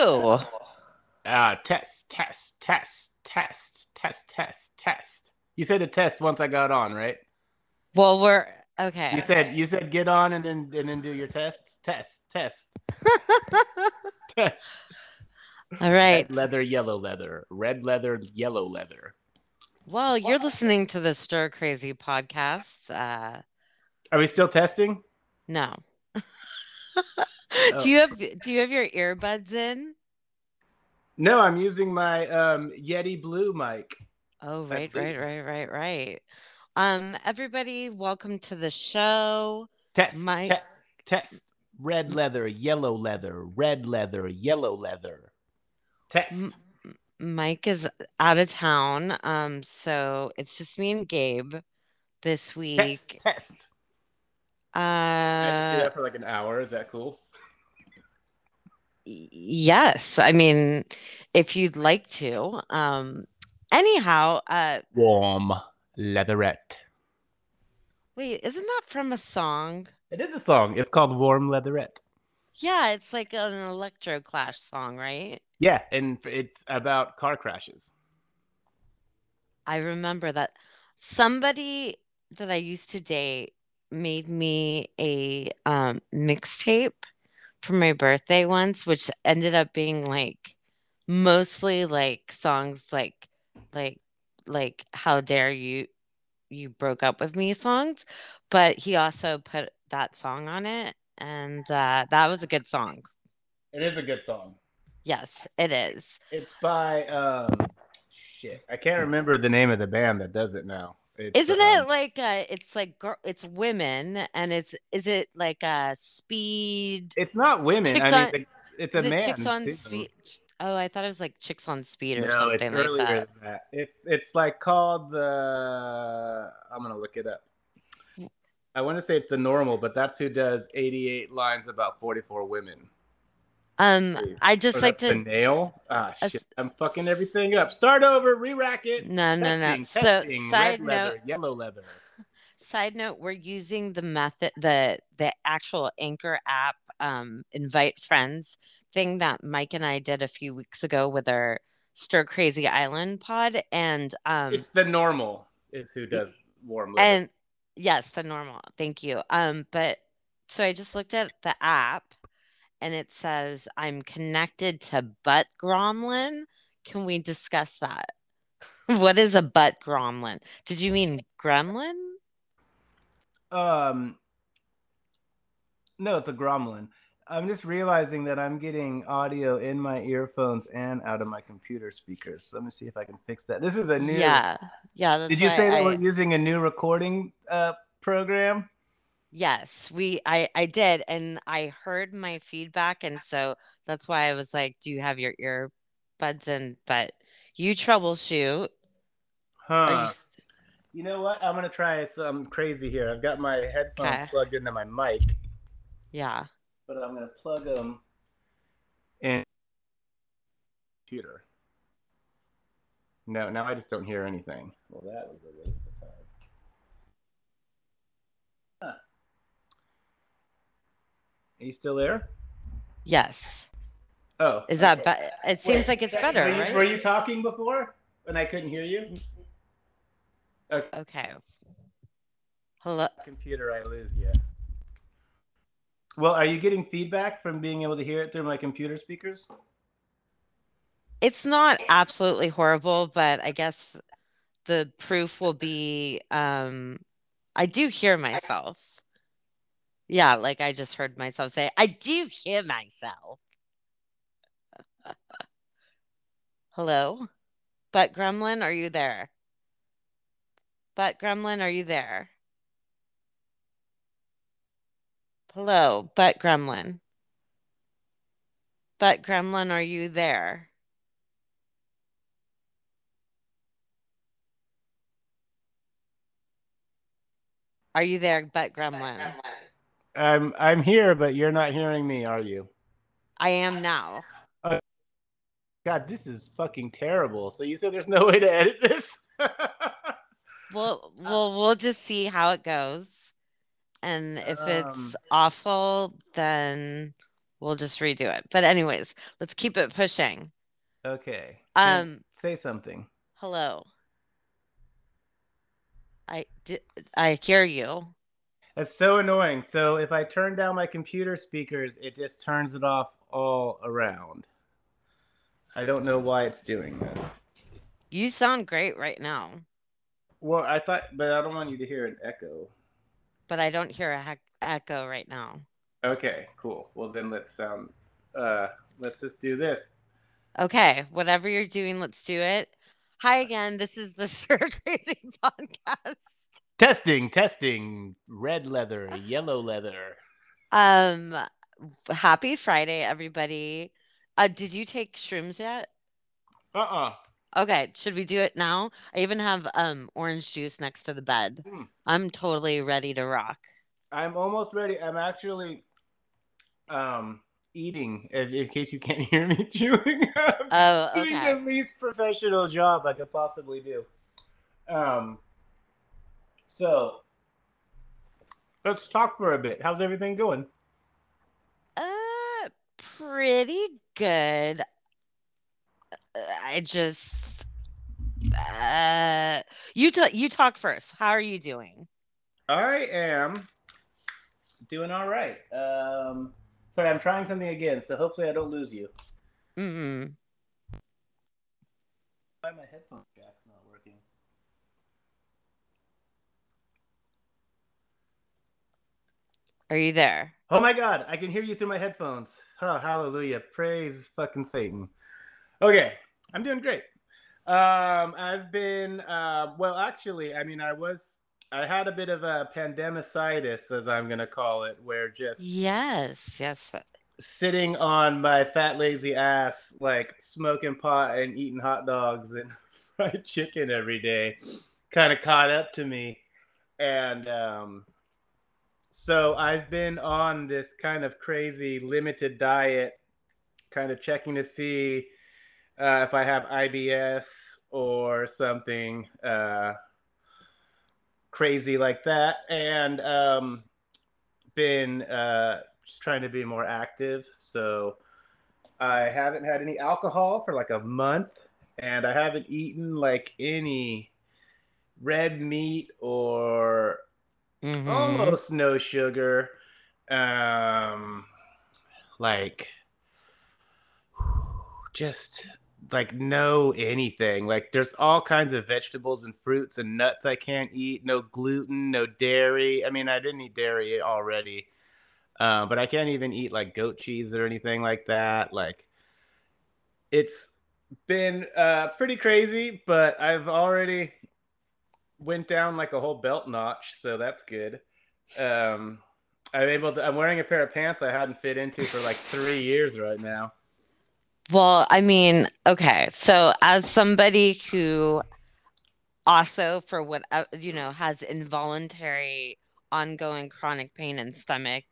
Hello. Uh, test, test, test, test, test, test, test. You said a test once I got on, right? Well, we're okay. You said you said get on and then and then do your tests. Test, test, test. All right. Red leather, yellow leather. Red leather, yellow leather. Well, you're listening to the Stir Crazy podcast. Uh, Are we still testing? no. Oh. Do you have Do you have your earbuds in? No, I'm using my um, Yeti Blue mic. Oh, right, right, right, right, right. Um, everybody, welcome to the show. Test, My- test, test. Red leather, yellow leather. Red leather, yellow leather. Test. M- Mike is out of town, um, so it's just me and Gabe this Test, week. test. I have to do Uh, that for like an hour. Is that cool? Yes, I mean, if you'd like to. Um, anyhow, uh, Warm leatherette. wait, isn't that from a song? It is a song. It's called Warm Leatherette. Yeah, it's like an electro clash song, right? Yeah, and it's about car crashes. I remember that somebody that I used to date made me a um, mixtape for my birthday once, which ended up being like mostly like songs like like like how dare you you broke up with me songs, but he also put that song on it, and uh, that was a good song. It is a good song. Yes, it is. It's by um shit. I can't remember the name of the band that does it now. It's, Isn't um, it like uh it's like girl it's women and it's is it like a speed It's not women. Chicks I mean, on- the- it's a is it man. chicks on speed oh I thought it was like chicks on speed or No, it's something like earlier that than that. It's it's like called the. I'm gonna look it up. I want to say it's the normal, but that's who does 88 lines about 44 women. Um. I Or just like to the nail. Ah, a- shit! I'm fucking everything up. Start over. Re-rack it. no no no Testing, so testing, side red leather, note yellow leather. side note we're using the method the the actual anchor app um invite friends thing that Mike and I did a few weeks ago with our Stir Crazy Island pod and um It's the normal is who does warm leather. and yes the normal thank you um but so i just looked at the app and it says i'm connected to butt gromlin can we discuss that what is a butt gromlin did you mean gremlin Um, no, it's a Gromlin. I'm just realizing that I'm getting audio in my earphones and out of my computer speakers. Let me see if I can fix that. This is a new. yeah yeah that's Did you say that we're using a new recording uh, program? Yes we i i did and i heard my feedback and so that's why i was like do you have your earbuds in but you troubleshoot Are you Huh. You know what? I'm gonna try some crazy here. I've got my headphones Okay. plugged into my mic, yeah but I'm gonna plug them in computer. No, now I just don't hear anything. Well, that was a waste of time. Huh. Are you still there? yes Oh, Is that okay. better? It seems Wait, like it's better, you- right? Were you talking before and I couldn't hear you? Okay. Okay. Hello. computer I lose yet. Well, are you getting feedback from being able to hear it through my computer speakers? It's not absolutely horrible, but I guess the proof will be um I do hear myself. Yeah, like I just heard myself say, I do hear myself. Hello? Butt Gremlin, are you there? Butt Gremlin, are you there? Hello, Butt Gremlin. Butt Gremlin, are you there? Are you there, Butt Gremlin? I'm I'm here, but you're not hearing me, are you? I am now. God, this is fucking terrible. So you said there's no way to edit this? We'll we'll we'll just see how it goes. And if it's Um, awful, then We'll just redo it. But anyways, let's keep it pushing. Okay. Um, say something. Hello. I did. I hear you. That's so annoying. So if I turn down my computer speakers, it just turns it off all around. I don't know why it's doing this. You sound great right now. Well, I thought, but I don't want you to hear an echo. But I don't hear a he- echo right now. Okay, cool. Well, then let's sound. Uh, let's just do this. Okay, whatever you're doing, let's do it. Hi again. This is the Stir Crazy podcast. Testing, testing. Red leather, yellow leather. Um, happy Friday, everybody. Uh, did you take shrooms yet? Uh uh Okay, should we do it now? I even have um orange juice next to the bed. Hmm. I'm totally ready to rock. I'm almost ready. I'm actually um eating in, case you can't hear me chewing. Oh, doing okay. the least professional job I could possibly do. Um so let's talk for a bit. How's everything going? Uh, pretty good. I just uh you talk you talk first. How are you doing? I am doing all right. Um sorry, I'm trying something again, so hopefully I don't lose you. Mm-hmm. Why my headphone jack's not working? Are you there? Oh my god, I can hear you through my headphones. Oh, hallelujah. Praise fucking Satan. Okay, I'm doing great. Um, I've been uh well actually, I mean I was I had a bit of a pandemicitis, as I'm gonna call it, where just Yes, yes. sitting on my fat lazy ass, like smoking pot and eating hot dogs and fried chicken every day, kind of caught up to me. And um, so I've been on this kind of crazy limited diet, kind of checking to see uh, if I have IBS or something uh, crazy like that. And um, been uh, just trying to be more active. So I haven't had any alcohol for like a month, and I haven't eaten like any red meat or Mhm. almost no sugar. Um, like just like no anything. Like there's all kinds of vegetables and fruits and nuts I can't eat. No gluten, no dairy. I mean, I didn't eat dairy already, uh, but I can't even eat like goat cheese or anything like that. Like it's been uh, pretty crazy, but I've already went down like a whole belt notch, so that's good. Um, I'm able to. I'm wearing a pair of pants I hadn't fit into for like three years right now. Well, I mean, okay. So as somebody who also for what uh, you know has involuntary ongoing chronic pain and stomach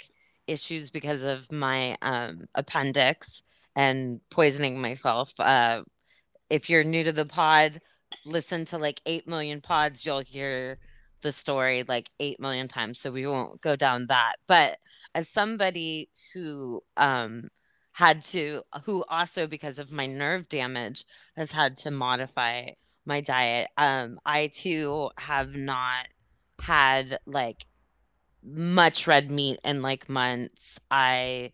issues because of my um appendix and poisoning myself. Uh if you're new to the pod, listen to like 8 million pods, you'll hear the story like 8 million times, so we won't go down that. But as somebody who um had to who also because of my nerve damage has had to modify my diet um i too have not had like much red meat in like months i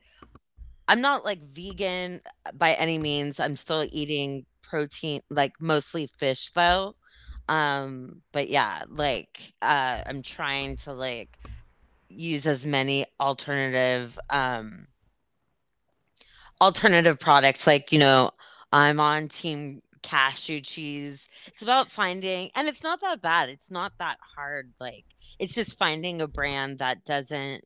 i'm not like vegan by any means i'm still eating protein like mostly fish though. Um but yeah like uh i'm trying to like use as many alternative um alternative products. Like you know i'm on team cashew cheese. It's about finding and it's not that bad. It's not that hard. Like it's just finding a brand that doesn't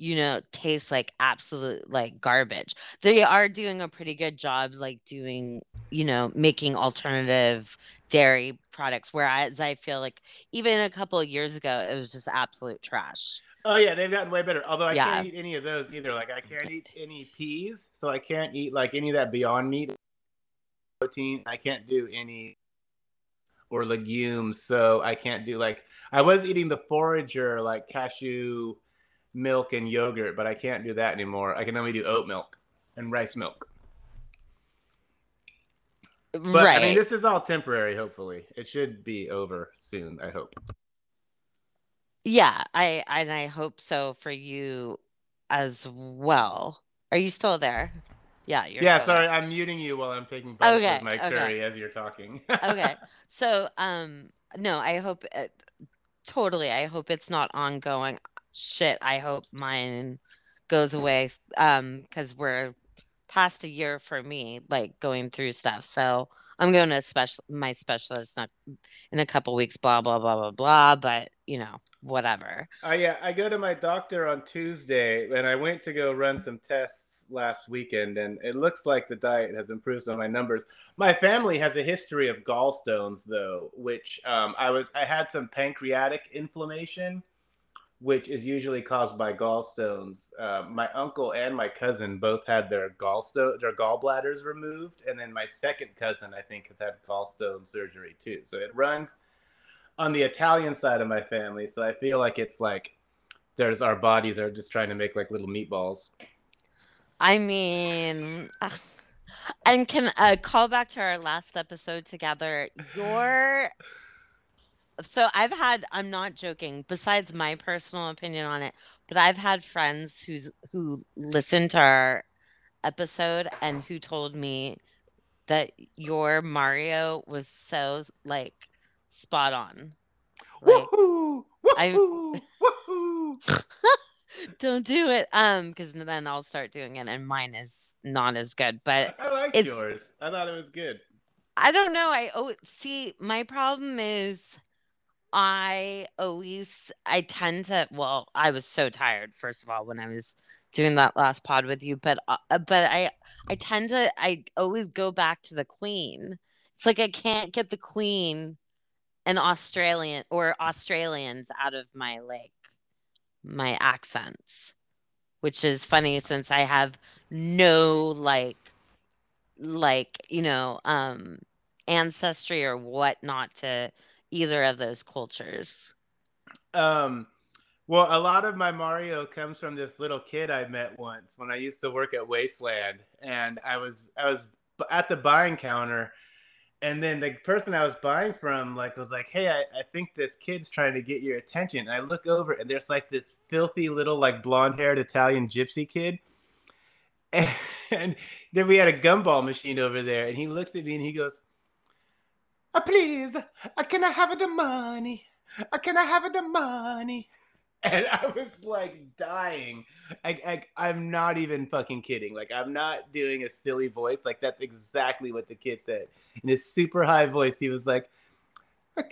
you know taste like absolute like garbage they are doing a pretty good job like doing you know making alternative dairy products whereas i feel like even a couple of years ago it was just absolute trash Oh yeah, they've gotten way better. Although I Yeah. can't eat any of those either. Like I can't eat any peas, so I can't eat like any of that Beyond Meat protein. I can't do any or legumes, so I can't do like I was eating the forager like cashew milk and yogurt, but I can't do that anymore. I can only do oat milk and rice milk. But right. I mean, this is all temporary. Hopefully, it should be over soon. I hope. yeah, I and I hope so for you as well. Are you still there? Yeah, you're yeah, sorry, there. I'm muting you while I'm taking bites Okay, of my okay. curry as you're talking. Okay. So, um, no, I hope it, totally. I hope it's not ongoing. Shit, I hope mine goes away. Um, because we're past a year for me, like going through stuff. So I'm going to special my specialist not in a couple weeks, blah blah blah blah blah. But you know, whatever. I yeah, I go to my doctor on Tuesday, and I went to go run some tests last weekend, and it looks like the diet has improved on my numbers. My family has a history of gallstones, though, which um, I was I had some pancreatic inflammation, which is usually caused by gallstones. Uh, my uncle and my cousin both had their gallstone their gallbladders removed, and then my second cousin I think has had gallstone surgery too. So it runs on the Italian side of my family, so I feel like it's like there's our bodies are just trying to make like little meatballs. I mean, and can uh, call back to our last episode together. Your so I've had I'm not joking, besides my personal opinion on it, but I've had friends who's who listened to our episode and who told me that your Mario was so like spot on. Like Woohoo! Woohoo! Woohoo! don't do it um because then I'll start doing it and mine is not as good. But I liked It's- yours. I thought it was good. I don't know. I oh see my problem is I always I tend to well, I was so tired first of all when I was doing that last pod with you, but uh, uh, but I I tend to I always go back to the queen. It's like I can't get the queen and Australian or Australians out of my like my accents, which is funny since I have no like like you know um ancestry or whatnot to either of those cultures Um, well, a lot of my Mario comes from this little kid I met once when I used to work at Wasteland, and I was I was at the buying counter, and then the person I was buying from like was like, "Hey, I, I think this kid's trying to get your attention." And I look over, and there's like this filthy little like blonde-haired Italian gypsy kid, and, and then we had a gumball machine over there, and he looks at me and he goes, "Uh, "Please, uh, can I have the money? Uh, can I have the money?" And I was like dying. I, I, I'm not even fucking kidding. Like, I'm not doing a silly voice. Like, that's exactly what the kid said. In his super high voice, he was like, "Uh,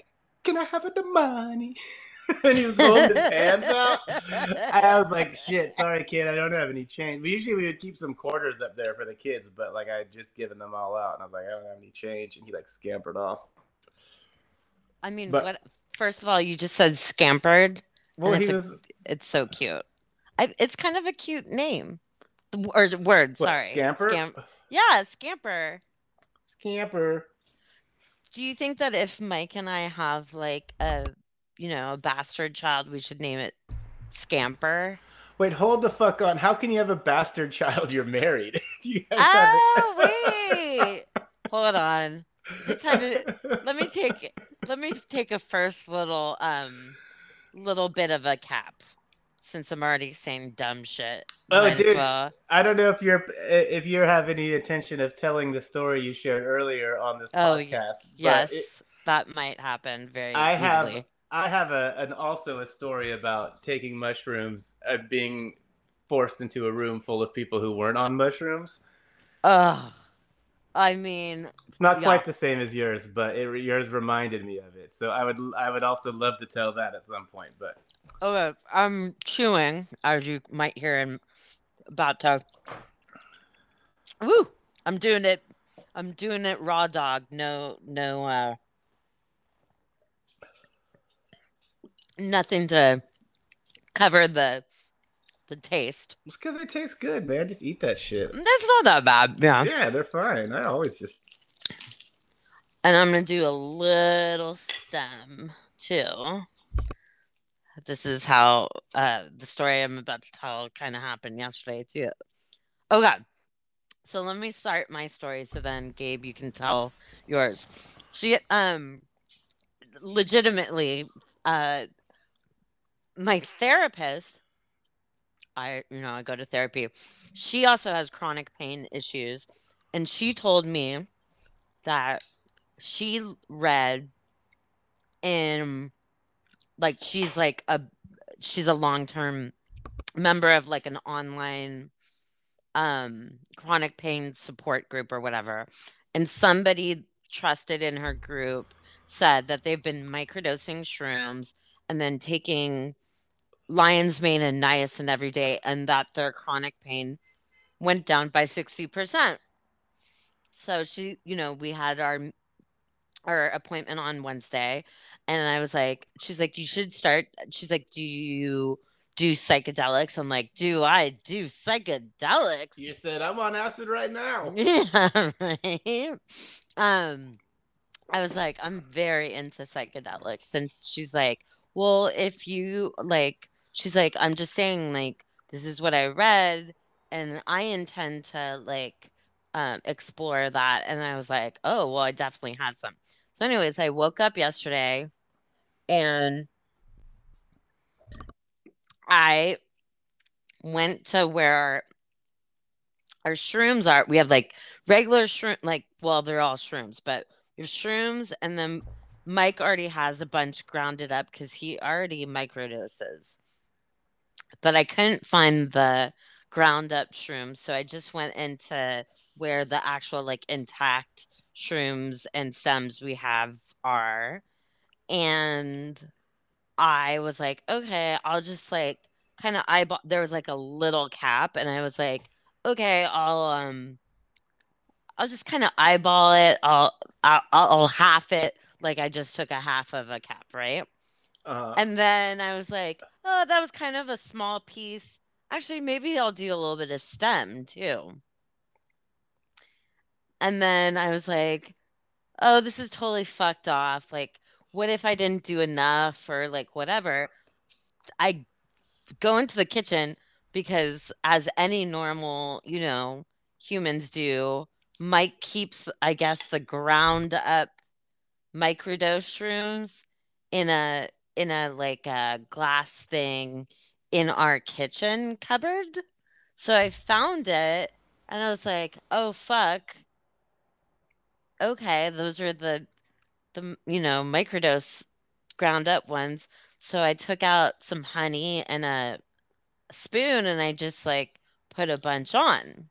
Can I have the money? and he was holding his hands out. I was like, shit, sorry, kid, I don't have any change. But usually we would keep some quarters up there for the kids, but like I had just given them all out, and I was like, I don't have any change, and he like scampered off. i mean But- what first of all you just said scampered Well, it's a- it's so cute I, it's kind of a cute name or word what, sorry scamper. Scam- yeah scamper Scamper. do you think that if mike and i have like a you know a bastard child we should name it scamper Wait, hold the fuck on. How can you have a bastard child? You're married. you oh wait hold on Is it time to let me take let me take a first little um little bit of a cap since I'm already saying dumb shit. Oh, Might dude. well. I don't know if you're if you have any intention of telling the story you shared earlier on this Oh, podcast. but Yes, it- that might happen very I have easily. I have a an also a story about taking mushrooms and being forced into a room full of people who weren't on mushrooms. Ugh. I mean, It's not Yeah. quite the same as yours, but it, yours reminded me of it. So I would I would also love to tell that at some point. But okay, I'm chewing, as you might hear in about to. Woo! I'm doing it. I'm doing it raw dog. No, no, uh, nothing to cover the the taste. it's because they taste good, man. Just eat that shit. That's not that bad. Yeah. Yeah, they're fine. I always just And I'm gonna do a little stem too. this is how uh, the story I'm about to tell kind of happened yesterday too. Okay, so let me start my story, so then Gabe, you can tell yours. So, um, legitimately, uh, my therapist, I you know I go to therapy. She also has chronic pain issues, and she told me that she read in like she's like a she's a long-term member of like an online um chronic pain support group or whatever and somebody trusted in her group said that they've been microdosing shrooms and then taking lion's mane and niacin every day and that their chronic pain went down by 60% so she you know we had our our appointment on wednesday and i was like she's like you should start she's like do you do psychedelics? I'm like do i do psychedelics? You said I'm on acid right now. yeah right? Um i was like i'm very into psychedelics. And she's like well if you like she's like i'm just saying like this is what i read and i intend to like um explore that. And i was like oh well i definitely have some. So anyways i woke up yesterday and i went to where our, our shrooms are. We have like regular shroom like well they're all shrooms but your shrooms and then mike already has a bunch grounded up because he already microdoses but i couldn't find the ground up shrooms so i just went into where the actual like intact shrooms and stems we have are and i was like okay i'll just like kind of eyeball there was like a little cap and i was like okay i'll um i'll just kind of eyeball it I'll, I'll i'll half it like i just took a half of a cap right Uh, and then I was like, oh, that was kind of a small piece. Actually, maybe I'll do a little bit of stem too. And then I was like, oh, this is totally fucked off. Like, what if I didn't do enough or like whatever? I go into the kitchen because, as any normal, you know, humans do, Mike keeps, I guess, the ground up microdose shrooms in a in a like a glass thing in our kitchen cupboard. So I found it and I was like, "Oh fuck. Okay, those are the the you know, microdose ground up ones." So I took out some honey and a spoon and I just like put a bunch on.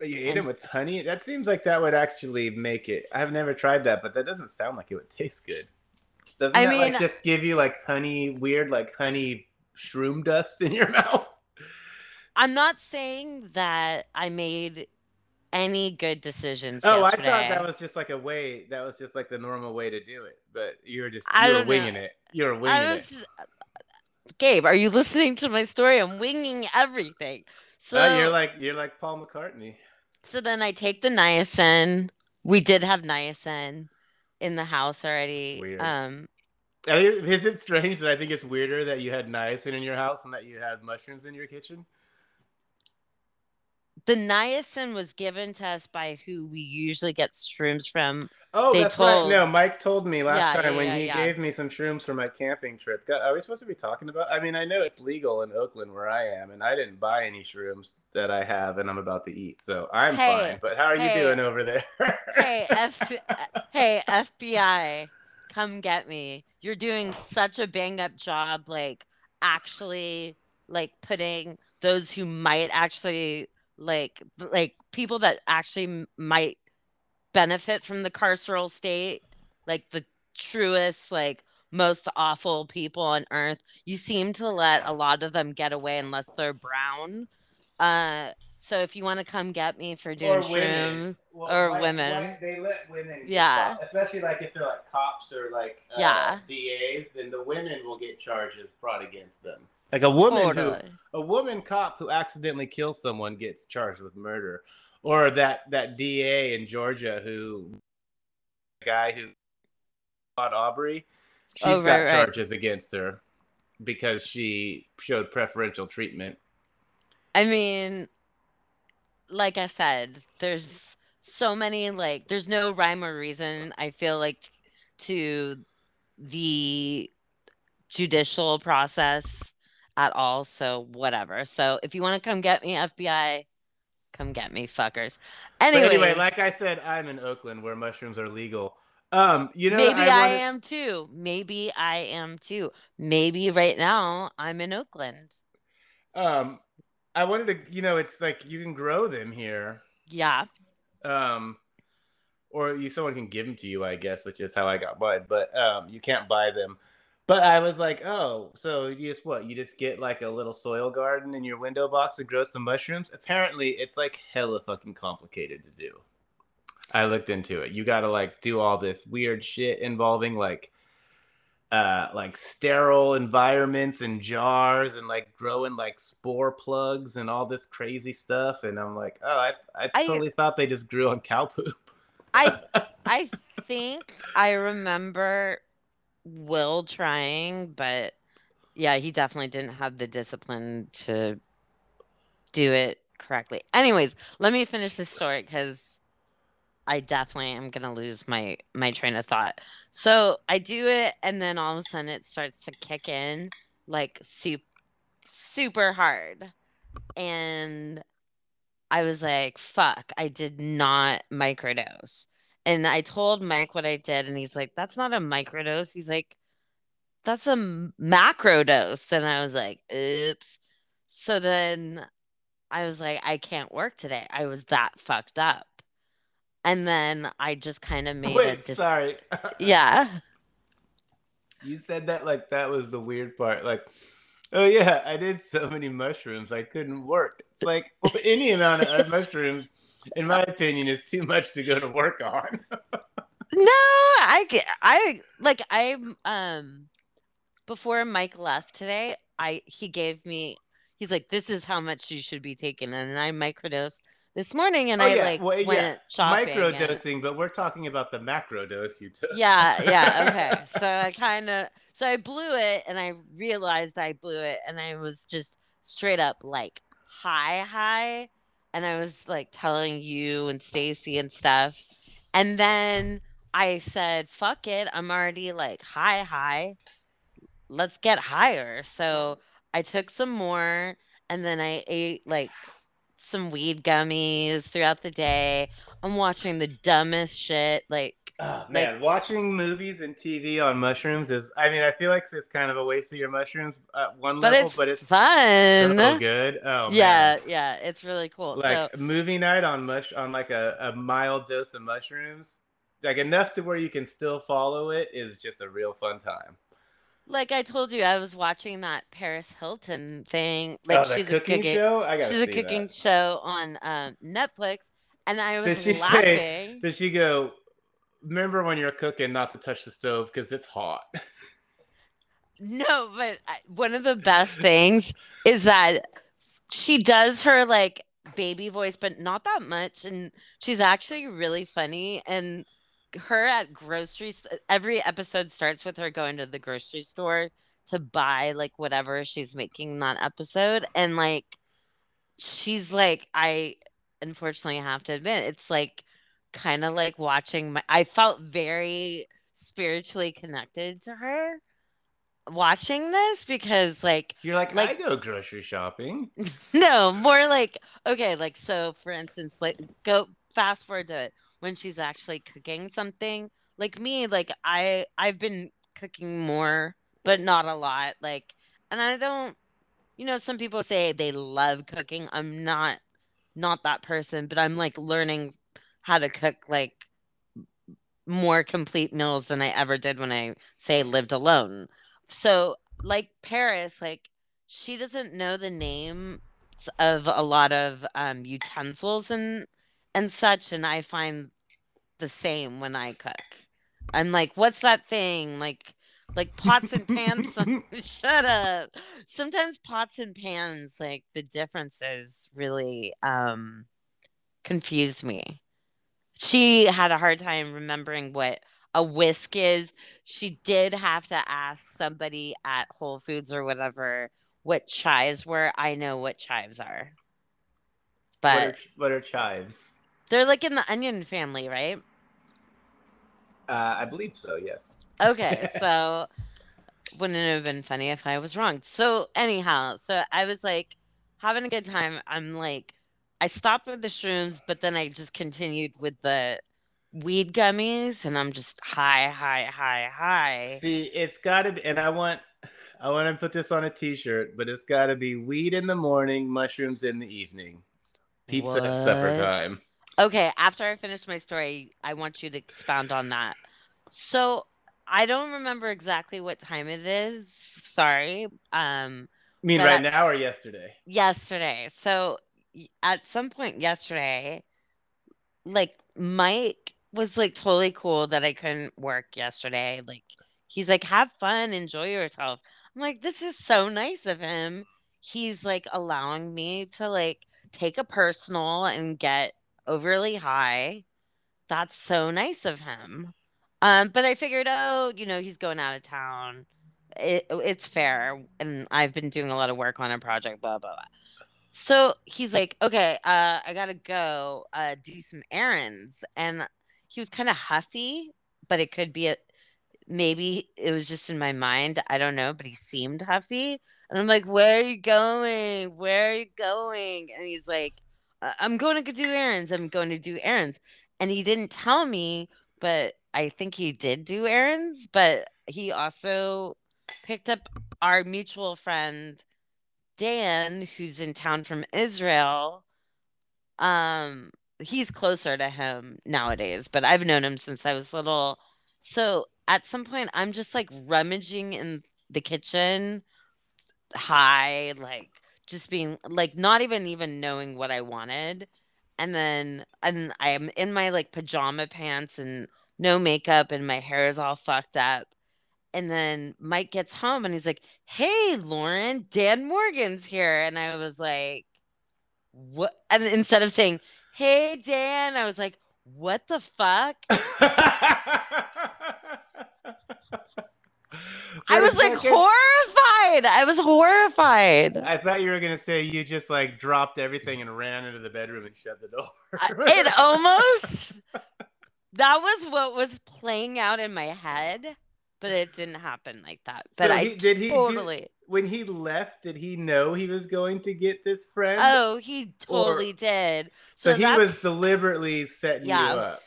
you ate it And with honey? That seems like that would actually make it. I've never tried that, but that doesn't sound like it would taste good. Doesn't I that mean, like just give you like honey, weird like honey shroom dust in your mouth? I'm not saying that I made any good decisions Oh, I thought that was just like a way. That was just like the normal way to do it. But you were just you were don't know. winging it. You were winging I it. was Gabe, are you listening to my story? I'm winging everything. Oh, you're like you're like Paul McCartney. so then I take the niacin. We did have niacin in the house already. weird. Um Is it strange that I think it's weirder that you had niacin in your house and that you had mushrooms in your kitchen? The niacin was given to us by who we usually get shrooms from. Oh, They that's right. No, Mike told me last Yeah, time yeah, when yeah, he gave me some shrooms for my camping trip. God, Are we supposed to be talking about? I mean, I know it's legal in Oakland where I am, and I didn't buy any shrooms that I have and I'm about to eat, so I'm fine. But how are you doing over there? hey, F hey, FBI, come get me. You're doing such a banged up job, like actually like putting those who might actually like like people that actually might benefit from the carceral state, like the truest, like most awful people on earth. You seem to let a lot of them get away unless they're brown. Uh, so if you want to come get me for doing or women. Well, or white, women, they let women, yeah, especially like if they're like cops or like uh, yeah, DAs, then the women will get charges brought against them. Like a woman who a woman cop who accidentally kills someone gets charged with murder, or that that DA in Georgia who the guy who fought Arbery, she's Oh, got right, right. charges against her. because she showed preferential treatment. I mean, like I said, there's so many like there's no rhyme or reason I feel like to the judicial process at all. So whatever. So if you want to come get me, FBI, come get me, fuckers. Anyways, But anyway, like I said, I'm in Oakland where mushrooms are legal. Um, you know, maybe I, am too. Maybe I am too. Maybe right now I'm in Oakland. Um, I wanted to, you know, it's like you can grow them here. Yeah. Um, or you someone can give them to you, I guess, which is how I got mine. But um, you can't buy them. But I was like, oh, so you just what? You just get like a little soil garden in your window box and grow some mushrooms? Apparently, it's like hella fucking complicated to do. I looked into it. You got to like do all this weird shit involving like uh like sterile environments and jars and like growing like spore plugs and all this crazy stuff and I'm like, "Oh, I I I- totally thought they just grew on cow poop." I I think I remember Will trying, but yeah, he definitely didn't have the discipline to do it correctly. Anyways, let me finish this story because I definitely am gonna lose my my train of thought. So I do it, and then all of a sudden it starts to kick in like super super hard, and I was like, "Fuck!" I did not microdose. And I told Mike what I did, and he's like, "That's not a microdose." He's like, "That's a macro dose." And I was like, "Oops." So then I was like, "I can't work today." I was that fucked up. And then I just kind of made a Wait, dis- sorry. yeah. You said that like that was the weird part. Like, oh yeah, I did so many mushrooms I couldn't work. It's like any amount of mushrooms, in my opinion, is too much to go to work on. No, I get I like I um before Mike left today, I he gave me he's like this is how much you should be taking and I microdosed this morning and Oh, I yeah, like well, yeah, went shopping. Microdosing, and- but we're talking about the macro dose you took. Yeah, yeah, okay. So I kind of so I blew it and I realized I blew it and I was just straight up like high high and I was like telling you and Stacy and stuff. And then I said, "Fuck it. I'm already like high high. Let's get higher." So I took some more and then I ate like some weed gummies throughout the day. I'm watching the dumbest shit like Oh, man, watching movies and TV on mushrooms is, I mean, I feel like it's kind of a waste of your mushrooms at one but level, it's but it's fun. so good. Oh, yeah, man. yeah, it's really cool. Like so movie night on mush on like a, a mild dose of mushrooms, like enough to where you can still follow it is just a real fun time. like I told you, I was watching that Paris Hilton thing. Like oh, she's cooking, a cooking show. I she's a cooking that. show on um, Netflix and I was Did she say- laughing. Does she go? Remember when you're cooking, not to touch the stove because it's hot. No, but one of the best things is that she does her like baby voice, but not that much. And she's actually really funny. And her at grocery st- every episode starts with her going to the grocery store to buy like whatever she's making that episode. And like, she's like, I unfortunately have to admit, it's like kind of like watching my, I felt very spiritually connected to her watching this because like You're like, Like- I go grocery shopping. no more like okay like so for instance like go fast forward to it when she's actually cooking something like me like i i've been cooking more but not a lot like and i don't you know some people say they love cooking i'm not not that person but i'm like learning how to cook like more complete meals than i ever did when i say lived alone. So like paris like she doesn't know the names of a lot of um, utensils and and such and i find the same when i cook. I'm like what's that thing? Like like pots and pans shut up. Sometimes pots and pans like the differences really um confused me she had a hard time remembering what a whisk is. She did have to ask somebody at Whole Foods or whatever what chives were. I know what chives are. But what are, what are chives? They're like in the onion family, right? Uh, I believe so, yes. Okay, so wouldn't it have been funny if I was wrong? So anyhow, so I was like having a good time. I'm like, I stopped with the shrooms, but then I just continued with the weed gummies, and I'm just high, high, high, high. See, it's got to be, and I want, I want to put this on a T-shirt, but it's got to be weed in the morning, mushrooms in the evening, pizza What? at supper time. Okay, after I finish my story, I want you to expound on that. So I don't remember exactly what time it is. Sorry. Um, I mean, right now or yesterday? yesterday. So at some point yesterday, like Mike was like totally cool that I couldn't work yesterday. Like he's like, have fun, enjoy yourself. I'm like, this is so nice of him. He's like allowing me to like take a personal and get overly high. That's so nice of him. Um, but I figured, oh, you know, he's going out of town. It, it's fair, and I've been doing a lot of work on a project. Blah blah blah. So he's like, okay, uh, I gotta go uh, do some errands, and he was kind of huffy, but it could be a maybe it was just in my mind. I don't know, but he seemed huffy, and I'm like, where are you going? Where are you going? And he's like, "I- I'm going to do errands. I'm going to do errands, and he didn't tell me, but I think he did do errands, but he also picked up our mutual friend Dan, who's in town from Israel. Um, he's closer to him nowadays, but I've known him since I was little. So at some point, I'm just like rummaging in the kitchen, high, like just being like not even even knowing what I wanted. And then and I am in my like pajama pants and no makeup and my hair is all fucked up. And then Mike gets home and he's like, Hey, Lauren, Dan Morgan's here. And I was like, What? And instead of saying, Hey, Dan, I was like, What the fuck? I was like horrified. I was horrified. I thought you were gonna say you just like dropped everything and ran into the bedroom and shut the door. It almost that was what was playing out in my head, but it didn't happen like that. But So I he- did he totally. when he left, did he know he was going to get this friend? Oh, he totally did. so, so he was deliberately setting Yeah. you up.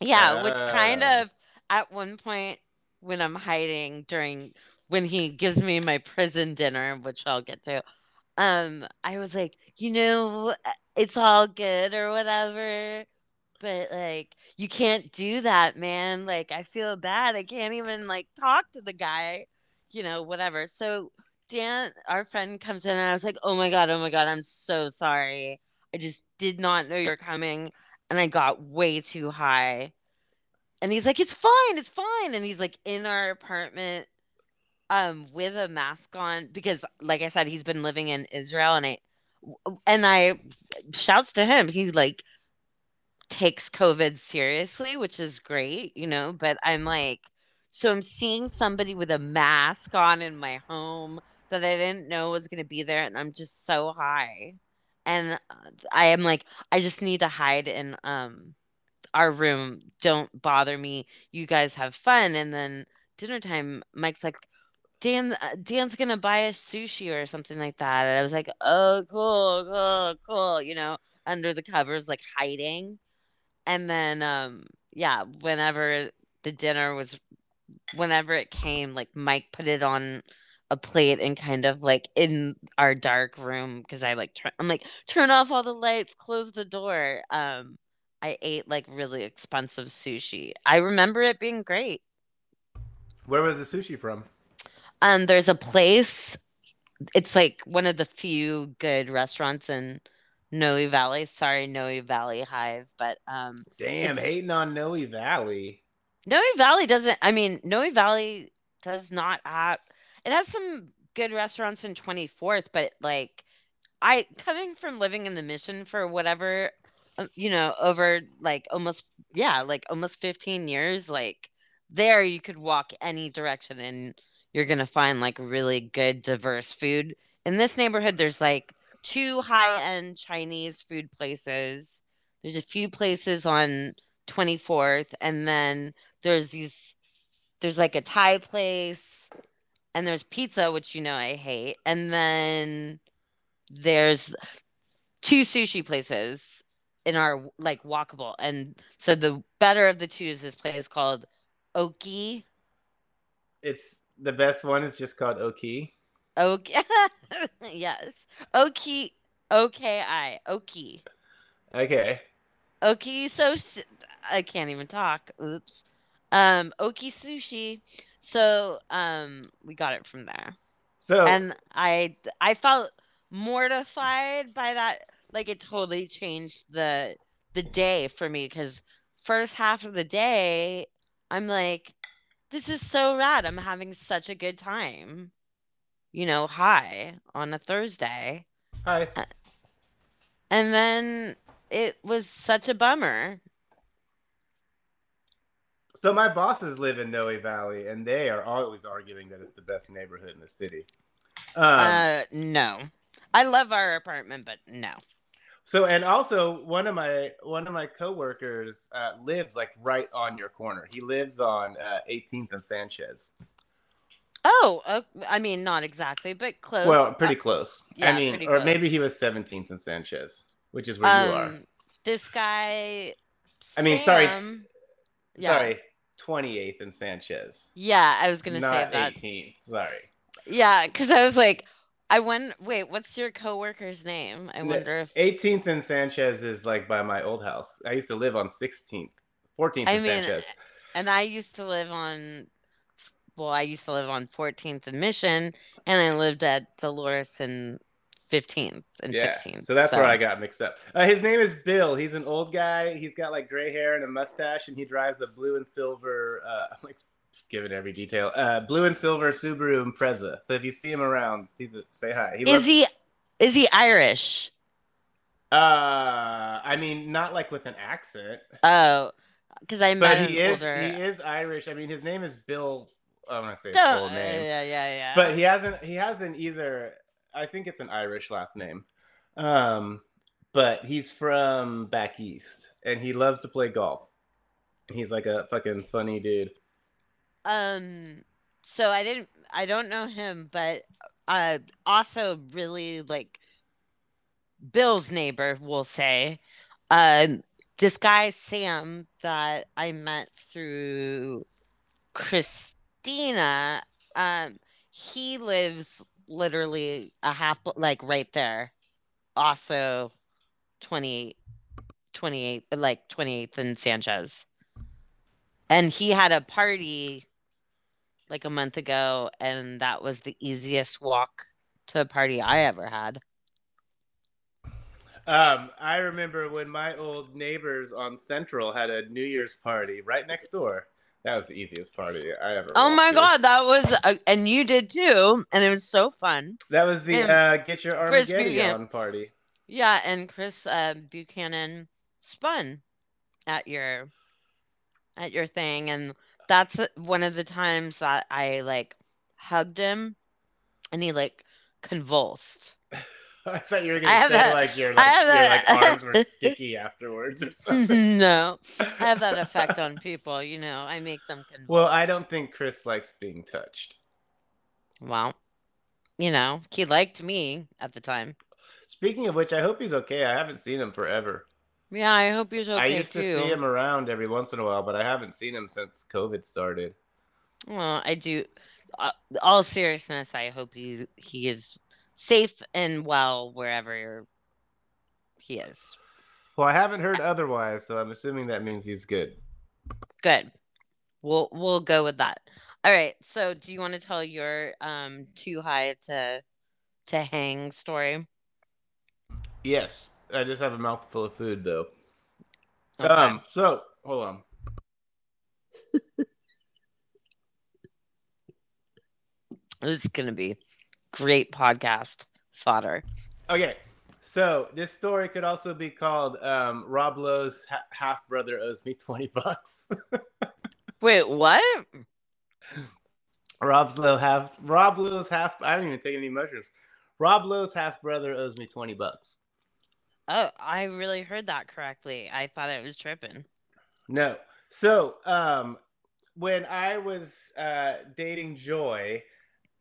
Yeah, which kind Ah. of at one point when I'm hiding during when he gives me my prison dinner, which I'll get to, um, I was like, you know, it's all good or whatever. But like you can't do that, man. Like I feel bad. I can't even like talk to the guy, you know, whatever. So Dan, our friend comes in and I was like, "Oh my god, oh my god, I'm so sorry. I just did not know you were coming and I got way too high." And he's like, "It's fine, it's fine." And he's like in our apartment um with a mask on because like I said, he's been living in Israel and I and I shouts to him. He like takes COVID seriously, which is great, you know, but I'm like, so I'm seeing somebody with a mask on in my home that I didn't know was going to be there, and I'm just so high. And uh, I am like, I just need to hide in um our room. Don't bother me. You guys have fun. And then dinner time, Mike's like, Dan, uh, Dan's gonna buy us sushi or something like that. And I was like, oh, cool, cool, cool. You know, under the covers, like hiding. And then, um, yeah, whenever the dinner was, whenever it came, like Mike put it on a plate and kind of like in our dark room because I like turn, I'm like turn off all the lights, close the door. Um, I ate like really expensive sushi. I remember it being great. Where was the sushi from? Um, there's a place. It's like one of the few good restaurants in Noe Valley. Sorry, Noe Valley Hive, but um, Damn, hating on Noe Valley. Noe Valley doesn't. I mean, Noe Valley does not have. It has some good restaurants in 24th, but like, I coming from living in the Mission for whatever, uh, you know, over like almost yeah, like almost 15 years. Like, there you could walk any direction and you're going to find like really good diverse food. In this neighborhood there's like two high-end Chinese food places. There's a few places on 24th and then there's these there's like a Thai place and there's pizza which you know I hate and then there's two sushi places in our like walkable and so the better of the two is this place called Oki. It's the best one is just called Oki. Oki. yes. Oki. Okay. I. Oki. Okay. Oki. So sh- I can't even talk. Oops. Um. Oki sushi. So um, we got it from there. So and I I felt mortified by that. Like it totally changed the the day for me because first half of the day I'm like, this is so rad. I'm having such a good time. You know, hi on a Thursday. Hi. And then it was such a bummer. So my bosses live in Noe Valley, and they are always arguing that it's the best neighborhood in the city. Um, uh, no, I love our apartment, but no. So and also one of my one of my coworkers uh, lives like right on your corner. He lives on uh, 18th and Sanchez. Oh, uh, I mean, not exactly, but close. Well, pretty uh, close. Yeah, I mean, or maybe he was 17th and Sanchez, which is where um, you are. Um, this guy. I mean, sorry. Yeah. Sorry, 28th and Sanchez. Yeah, I was gonna say that. 18th. Sorry. Yeah, because I was like, I went. Wait, what's your coworker's name? I wonder if 18th and Sanchez is like by my old house. I used to live on 16th, 14th I mean, Sanchez. And I used to live on. Well, I used to live on 14th and Mission, and I lived at Dolores and 15th and yeah, 16th. So that's so. where I got mixed up. Uh, his name is Bill. He's an old guy. He's got like gray hair and a mustache, and he drives a blue and silver. Uh, I'm like giving every detail. Uh, blue and silver Subaru Impreza. So if you see him around, say hi. He is loves- he is he Irish? Uh, I mean, not like with an accent. Oh, because I met but he is older... he is Irish. I mean, his name is Bill. I'm gonna say his full name. Yeah, yeah, yeah. But he hasn't. He hasn't either. I think it's an Irish last name. Um, but he's from back east, and he loves to play golf. He's like a fucking funny dude. Um, so I didn't, I don't know him, but uh, also really like Bill's neighbor, we'll say. Um, this guy Sam that I met through Christina. Um, he lives literally a half, like right there. Also, 28, 28, like 28th and Sanchez. And he had a party like a month ago, and that was the easiest walk to a party I ever had. Um, I remember when my old neighbors on Central had a New Year's party right next door. That was the easiest party I ever. Oh my to. god, that was, a, and you did too, and it was so fun. That was the uh, get your Armageddon party. Yeah, and Chris uh, Buchanan spun at your at your thing, and that's one of the times that I like hugged him and he like convulsed. I thought you were gonna say that, like your like, your like arms were sticky afterwards or something. No, I have that effect on people. You know, I make them. Well, I don't think Chris likes being touched. Well, you know, he liked me at the time. Speaking of which, I hope he's okay. I haven't seen him forever. Yeah, I hope you're okay I used too. to see him around every once in a while, but I haven't seen him since COVID started. Well, I do. Uh, all seriousness, I hope he he is safe and well wherever he is. Well, I haven't heard otherwise, so I'm assuming that means he's good. Good. We'll we'll go with that. All right. So, do you want to tell your um too high to to hang story? Yes. I just have a mouthful of food though. Okay. Um. So hold on. this is gonna be great podcast fodder. Okay. So this story could also be called um, Rob Lowe's ha- half brother owes me twenty bucks. Wait, what? Rob's low half. Rob Lowe's half. I haven't even taken any mushrooms. Rob Lowe's half brother owes me twenty bucks. Oh, I really heard that correctly. I thought it was tripping. No. So, um, when I was uh, dating Joy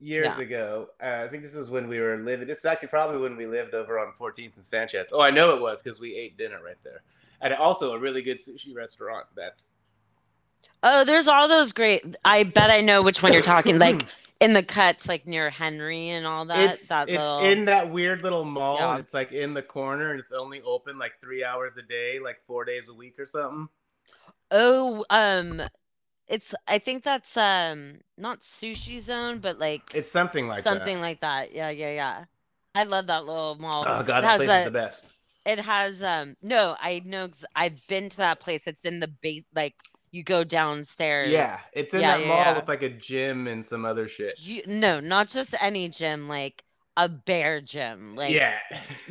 years Yeah. ago, uh, I think this was when we were living. This is actually probably when we lived over on 14th and Sanchez. Oh, I know it was because we ate dinner right there, and also a really good sushi restaurant. That's Oh, there's all those great. I bet I know which one you're talking. Like in the cuts, like near Henry and all that. it's that it's little. in that weird little mall. Yeah. It's like in the corner, and it's only open like three hours a day, like four days a week or something. oh, um, it's. I think that's um not sushi zone, but like It's something like something like that. Yeah, yeah, yeah. I love that little mall. Oh god, it that has place a, is the best. It has um. No, I know. ex- I've been to that place. It's in the base. Like you go downstairs. Yeah, it's in Yeah, that yeah, mall yeah. with like a gym and some other shit. You no, not just any gym. Like a bear gym. Like yeah,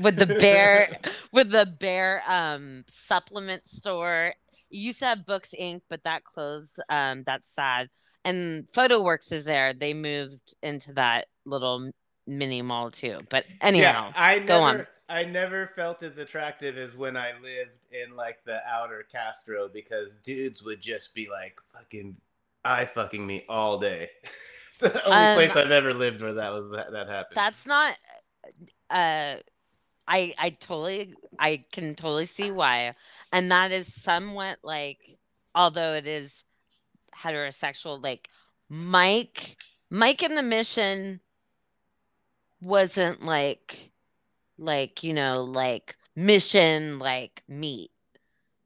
with the bear with the bear um supplement store. It used to have Books Inc., but that closed. Um, that's sad. And PhotoWorks is there. They moved into that little mini mall too. But anyhow, yeah. I never, go on. I never felt as attractive as when I lived in like the outer Castro because dudes would just be like fucking eye fucking me all day. it's the only Um, place I've ever lived where that was that, that happened. that's not. Uh, I I totally I can totally see why, and that is somewhat like, although it is heterosexual, like Mike Mike in the Mission wasn't like like you know like mission like meat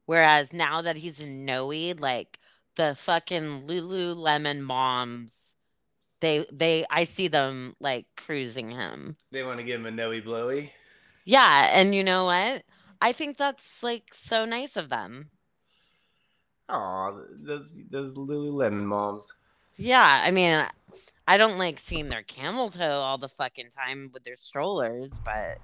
whereas now that he's in noe like the fucking lululemon moms they they i see them like cruising him. They want to give him a noey blowy. yeah and you know what i think that's like so nice of them. Aw, those those Lululemon moms. yeah i mean i don't like seeing their camel toe all the fucking time with their strollers but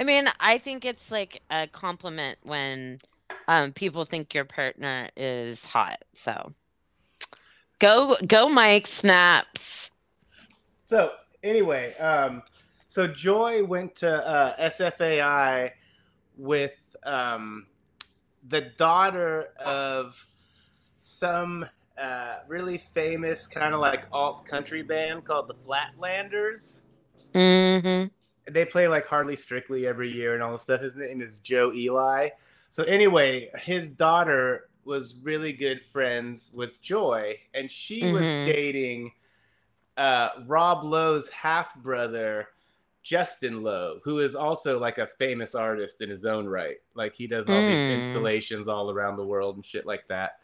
i mean i think it's like a compliment when um people think your partner is hot so. Go go mike snaps. So anyway, um, so Joy went to uh, SFAI with um, the daughter of some uh, really famous kind of like alt country band called the Flatlanders. hmm They play like Hardly Strictly every year and all this stuff. His name is Joe Ely. So anyway, his daughter was really good friends with Joy, and she was Mhm. dating uh, Rob Lowe's half brother, Justin Lowe, who is also like a famous artist in his own right. Like he does all these Mm. installations all around the world and shit like that.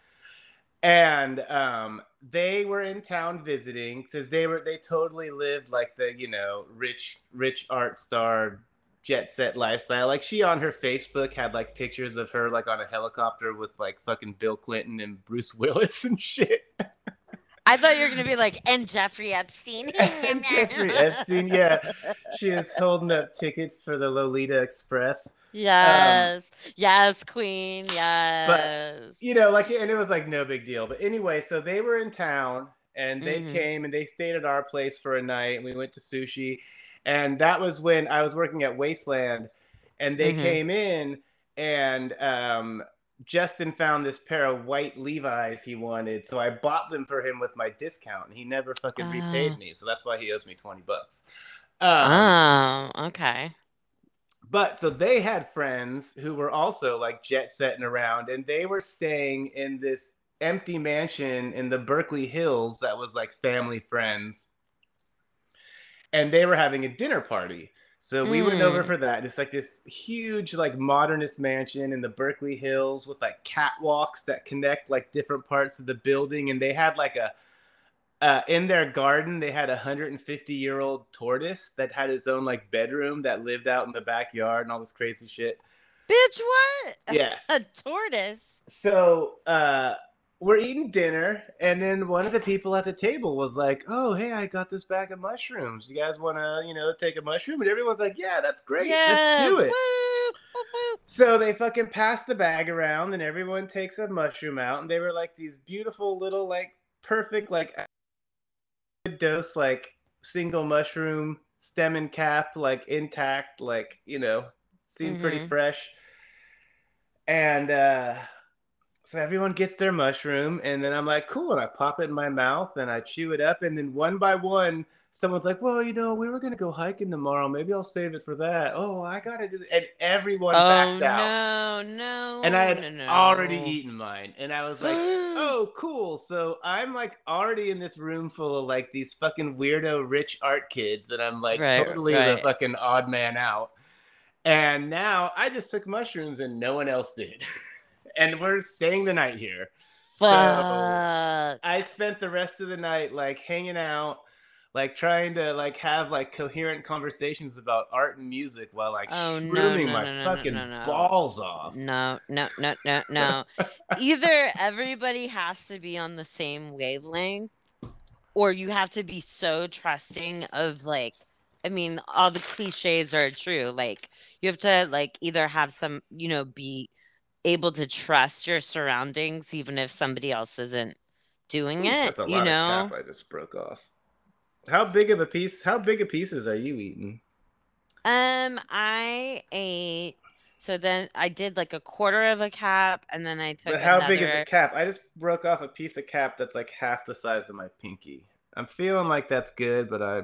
And um, they were in town visiting because they were they totally lived like the you know rich rich art star jet set lifestyle. Like she on her Facebook had like pictures of her like on a helicopter with like fucking Bill Clinton and Bruce Willis and shit. I thought you were gonna be like and jeffrey epstein And Jeffrey Epstein, yeah. She is holding up tickets for the Lolita Express. yes yes queen yes But You know, like, and it was like no big deal. But anyway, so they were in town and they Mhm. came and they stayed at our place for a night and we went to sushi. And that was when I was working at Wasteland and they Mhm. came in and um, Justin found this pair of white Levi's he wanted. So I bought them for him with my discount and he never fucking repaid Ah. me. So that's why he owes me 20 bucks. Um, oh okay But so they had friends who were also like jet setting around, and they were staying in this empty mansion in the Berkeley Hills that was like family friends. And they were having a dinner party. So we went over Mm. for that. It's like this huge, like modernist mansion in the Berkeley Hills with like catwalks that connect like different parts of the building. And they had like a uh, in their garden, they had a 150 year old tortoise that had its own like bedroom that lived out in the backyard and all this crazy shit. bitch what Yeah. a tortoise So uh, we're eating dinner, and then one of the people at the table was like, "Oh, hey, I got this bag of mushrooms. You guys want to, you know, take a mushroom?" And everyone's like, "Yeah, that's great. Let's do it." Woo, So they fucking pass the bag around and everyone takes a mushroom out and they were like these beautiful little like perfect like dose like single mushroom stem and cap like intact like you know seemed pretty Mhm. fresh and uh so everyone gets their mushroom and then i'm like cool and i pop it in my mouth and i chew it up and then one by one someone's like well you know we were gonna go hiking tomorrow maybe i'll save it for that oh i gotta do this. and everyone Oh backed out no, no. and I had no, no. already eaten mine, and I was like, "Oh, cool!" So I'm like already in this room full of like these fucking weirdo rich art kids, and I'm like Right, totally the fucking odd man out. And now I just took mushrooms, and no one else did, and we're staying the night here. So Fuck. I spent the rest of the night like hanging out. Like trying to like have like coherent conversations about art and music while like Oh, shrooming no, my no, no, no, fucking balls off. No, no, no, no, no. Either everybody has to be on the same wavelength, or you have to be so trusting of like, I mean, all the cliches are true. Like, you have to like either have some, you know, be able to trust your surroundings, even if somebody else isn't doing it. That's a You lot know, I just broke off. How big of a piece? How big of pieces are you eating? Um, I ate. So then I did like a quarter of a cap, and then I took But how another. big is a cap? I just broke off a piece of cap that's like half the size of my pinky. I'm feeling like that's good, but I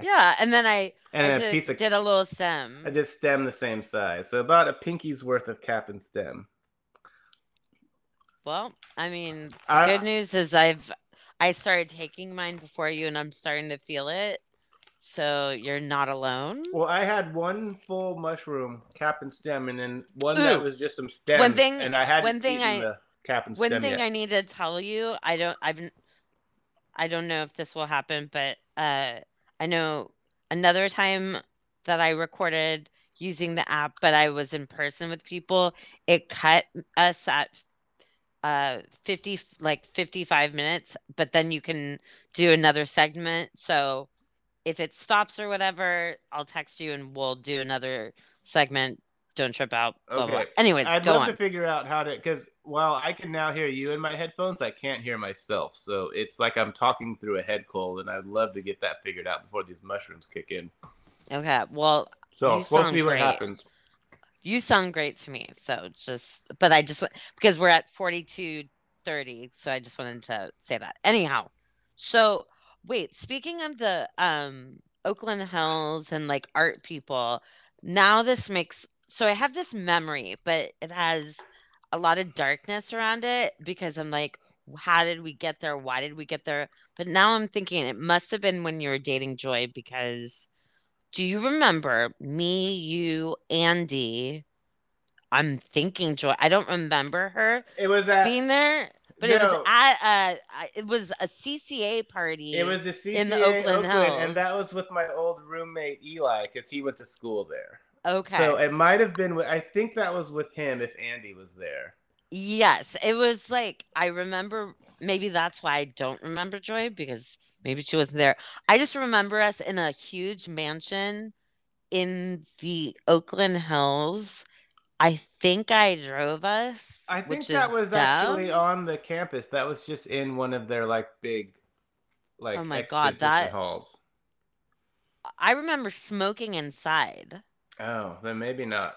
Yeah, and then I and I then a piece of did a little stem. I did stem the same size, so about a pinky's worth of cap and stem. Well, I mean, I- good news is I've I started taking mine before you, and I'm starting to feel it. So you're not alone. Well, I had one full mushroom cap and stem, and then one that was just some stems. thing- and I hadn't one thing I- the cap and One stem thing yet. I need to tell you, I don't I've I don't know if this will happen, but uh I know another time that I recorded using the app, but I was in person with people, it cut us at uh 50 like 55 minutes, but then you can do another segment. So if it stops or whatever, I'll text you and we'll do another segment. Don't trip out. Blah, blah, blah. Okay. Anyways, I'd go love on. to figure out how to because while I can now hear you in my headphones, I can't hear myself. So it's like I'm talking through a head cold, and I'd love to get that figured out before these mushrooms kick in. Okay. Well, So You we'll see what happens. You sound great to me. So just, but I just because we're at 42 30. So I just wanted to say that. Anyhow, so wait, speaking of the um Oakland Hills and like art people, now this makes so I have this memory, but it has a lot of darkness around it because I'm like, how did we get there? Why did we get there? But now I'm thinking it must have been when you were dating Joy because do you remember me, you, Andy? I'm thinking Joy. I don't remember her It was at being there, but it was at a it was a CCA party. it was a CCA in the Oakland and that was with my old roommate Eli because he went to school there. Okay. So it might have been. With, I think that was with him if Andy was there. Yes, it was like I remember maybe that's why I don't remember Joy because maybe she wasn't there. I just remember us in a huge mansion in the Oakland Hills. I think I drove us, I think that was actually on the campus. That was just in one of their like big, like Oh my God, that- halls. I remember smoking inside. Oh, then maybe not.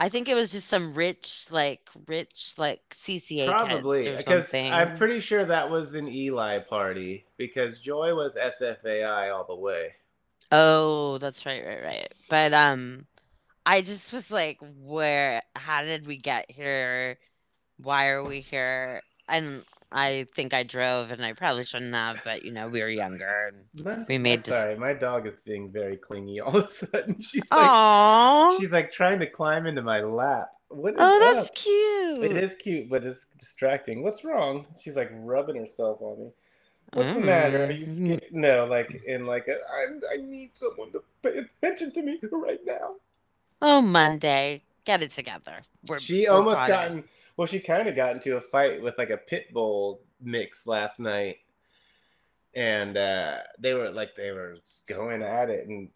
I think it was just some rich, like rich, like CCA Probably because. I'm pretty sure that was an Eli party because Joy was SFAI all the way. Oh, that's right, right, right. But um I just was like, where how did we get here? Why are we here? And I think I drove and I probably shouldn't have, but you know, we were younger and We made dis- Sorry, my dog is being very clingy all of a sudden. She's like, she's like trying to climb into my lap. What is oh, that's cute. It is cute, but it's distracting. What's wrong? She's like rubbing herself on me. What's the matter? Are you Mm. scared? No, like in like a, I, I need someone to pay attention to me right now. Oh, Monday. Get it together. We're, She we're almost proud got of it. Well, she kind of got into a fight with like a pit bull mix last night, and uh, they were like they were going at it, and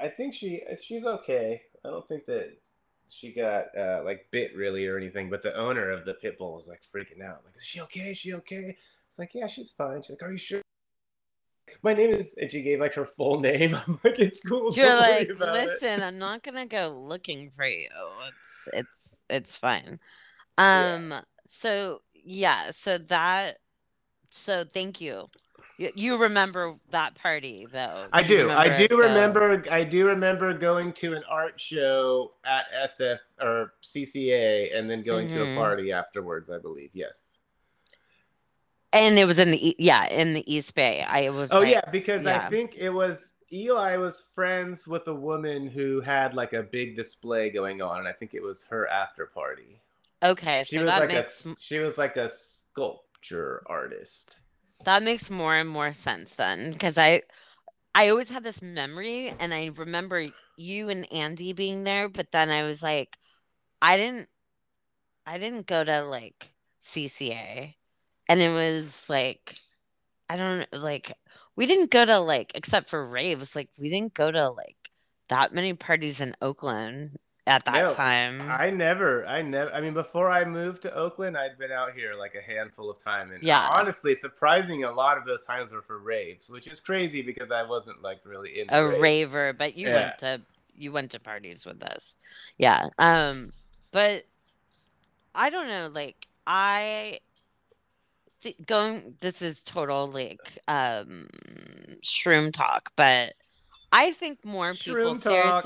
I think she she's okay. I don't think that she got uh, like bit really or anything, but the owner of the pit bull was like freaking out. Like, is she okay? Is she okay? It's like, yeah, she's fine. She's like, are you sure? My name is, and she gave like her full name. I'm like, it's cool. You're like, about it." listen, I'm not gonna go looking for you. It's it's it's fine. Yeah. Um, so yeah, so that so thank you. You, you remember that party though. I do. I do us go- remember. I do remember going to an art show at SF or CCA, and then going to Mhm. a party afterwards. I believe. Yes. And it was in the yeah, in the East Bay. I was Oh like, yeah, because yeah. I think it was Eli was friends with a woman who had like a big display going on, and I think it was her after party. Okay, She so was that like makes a she was like a sculpture artist. that makes more and more sense then because I I always had this memory and I remember you and Andy being there, but then I was like, I didn't I didn't go to like CCA. And it was like I don't like we didn't go to like except for raves, like we didn't go to like that many parties in Oakland at that No, time. I never, I never. I mean, before I moved to Oakland, I'd been out here like a handful of time, and Yeah. honestly, surprising, a lot of those times were for raves, which is crazy because I wasn't like really into a raves. raver, but you Yeah. went to you went to parties with us. Yeah. Um but I don't know like I th- going this is total like um shroom talk, but I think more people Shroom talk.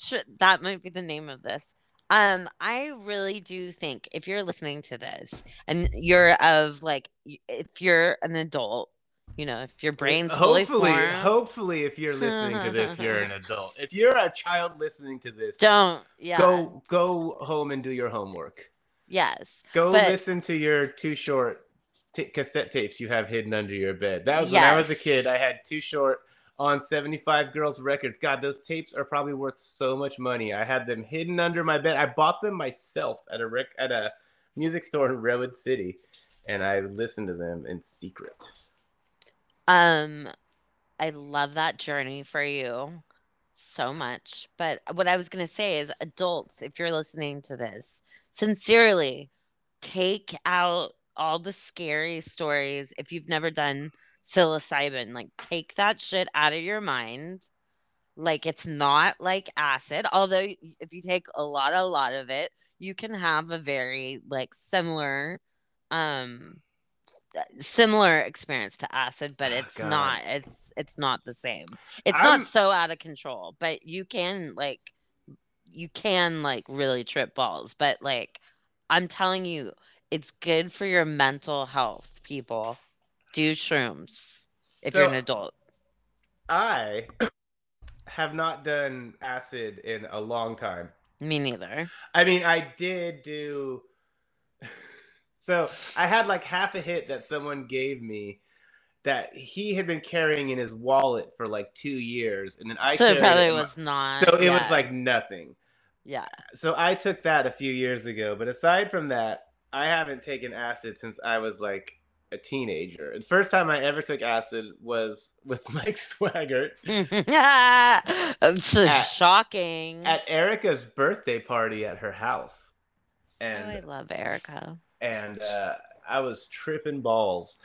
Seriously sh- that might be the name of this. Um I really do think if you're listening to this and you're of like if you're an adult, you know, if your brain's fully hopefully, formed, hopefully, if you're listening to this, you're an adult. If you're a child listening to this, don't yeah. go go home and do your homework. Yes. Go But- listen to your too short t- cassette tapes you have hidden under your bed. That was when I was a kid. I had too short on 75 Girls Records. God, those tapes are probably worth so much money. I had them hidden under my bed. I bought them myself at a rec- at a music store in Redwood City, and I listened to them in secret. Um, I love that journey for you so much. But what I was going to say is, adults, if you're listening to this, sincerely take out all the scary stories. If you've never done psilocybin, like take that shit out of your mind. Like it's not like acid, although if you take a lot, a lot of it, you can have a very like similar, um, similar experience to acid, but Oh, it's God. not. It's it's not the same. It's I'm- not so out of control, but you can like you can like really trip balls. But like I'm telling you, it's good for your mental health, people. Do shrooms if you're an adult. I have not done acid in a long time. Me neither. I mean, I did do. So I had like half a hit that someone gave me that he had been carrying in his wallet for like two years, and then I so it probably my- was not. So it was like nothing. yeah. So I took that a few years ago, but aside from that, I haven't taken acid since I was like a teenager. The first time I ever took acid was with Mike Swaggart so At- shocking. at Erica's birthday party at her house, oh, I love Erica. and uh, I was tripping balls.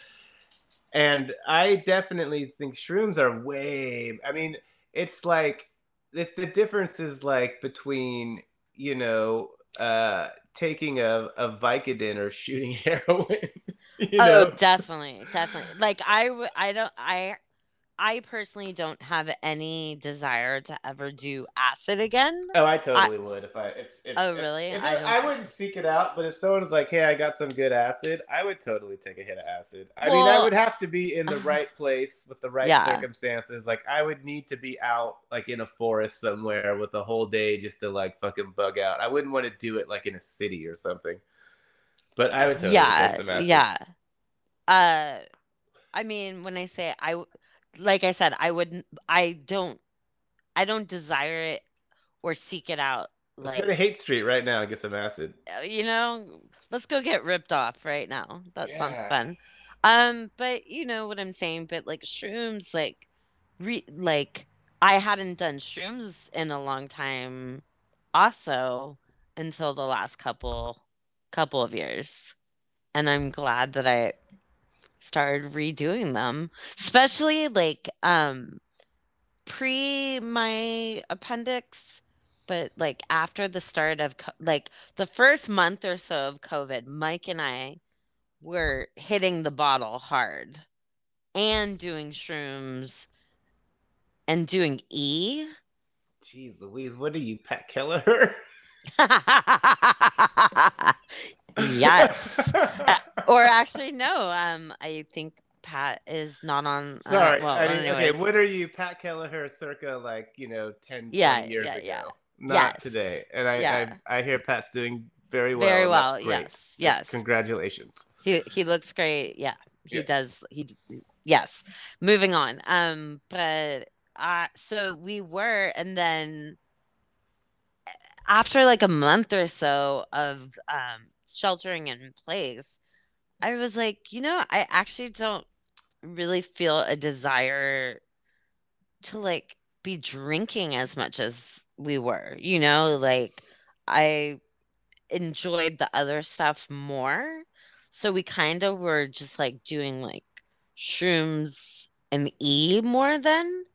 And I definitely think shrooms are way. I mean, it's like it's the difference is like between you know uh, taking a a Vicodin or shooting heroin. you Oh, definitely, definitely. Like I, I don't, I, I personally don't have any desire to ever do acid again. Oh, I totally would if I. If, if, Oh, really? if I it- I, wouldn't seek it out, but if someone's like, "Hey, I got some good acid," I would totally take a hit of acid. I mean, I would have to be in the right place with the right Yeah. circumstances. Like, I would need to be out, like in a forest somewhere with a whole day just to like fucking bug out. I wouldn't want to do it like in a city or something. But I would totally yeah, yeah. Uh, I mean, when I say I, like I said, I wouldn't, I don't, I don't desire it or seek it out. Let's Like, go to Haight Street right now and get some acid. uh, you know, let's go get ripped off right now. That sounds fun. Um, but you know what I'm saying. But like shrooms, like, re- like I hadn't done shrooms in a long time, also, until the last couple couple of years. And I'm glad that I started redoing them, especially like um pre my appendix, but like after the start of like the first month or so of COVID, Mike and I were hitting the bottle hard and doing shrooms and doing E. Jeez Louise, what are you, Pat Kelleher? yes. Uh, or actually, no. Um, I think Pat is not on. Uh, Sorry. Well, I mean, okay. What are you, Pat Kelleher, circa like you know 10, yeah, 20 years yeah, ago? Yeah. Not yes. today. And I, yeah. I, I hear Pat's doing very well. Very well. Yes. Yes. Congratulations. He he looks great. Yeah. He yes. does. He yes. Moving on. Um, but uh, so we were, and then after like a month or so of um sheltering in place, I was like, you know, I actually don't really feel a desire to like be drinking as much as we were, you know, like I enjoyed the other stuff more. So we kind of were just like doing like shrooms and E more then.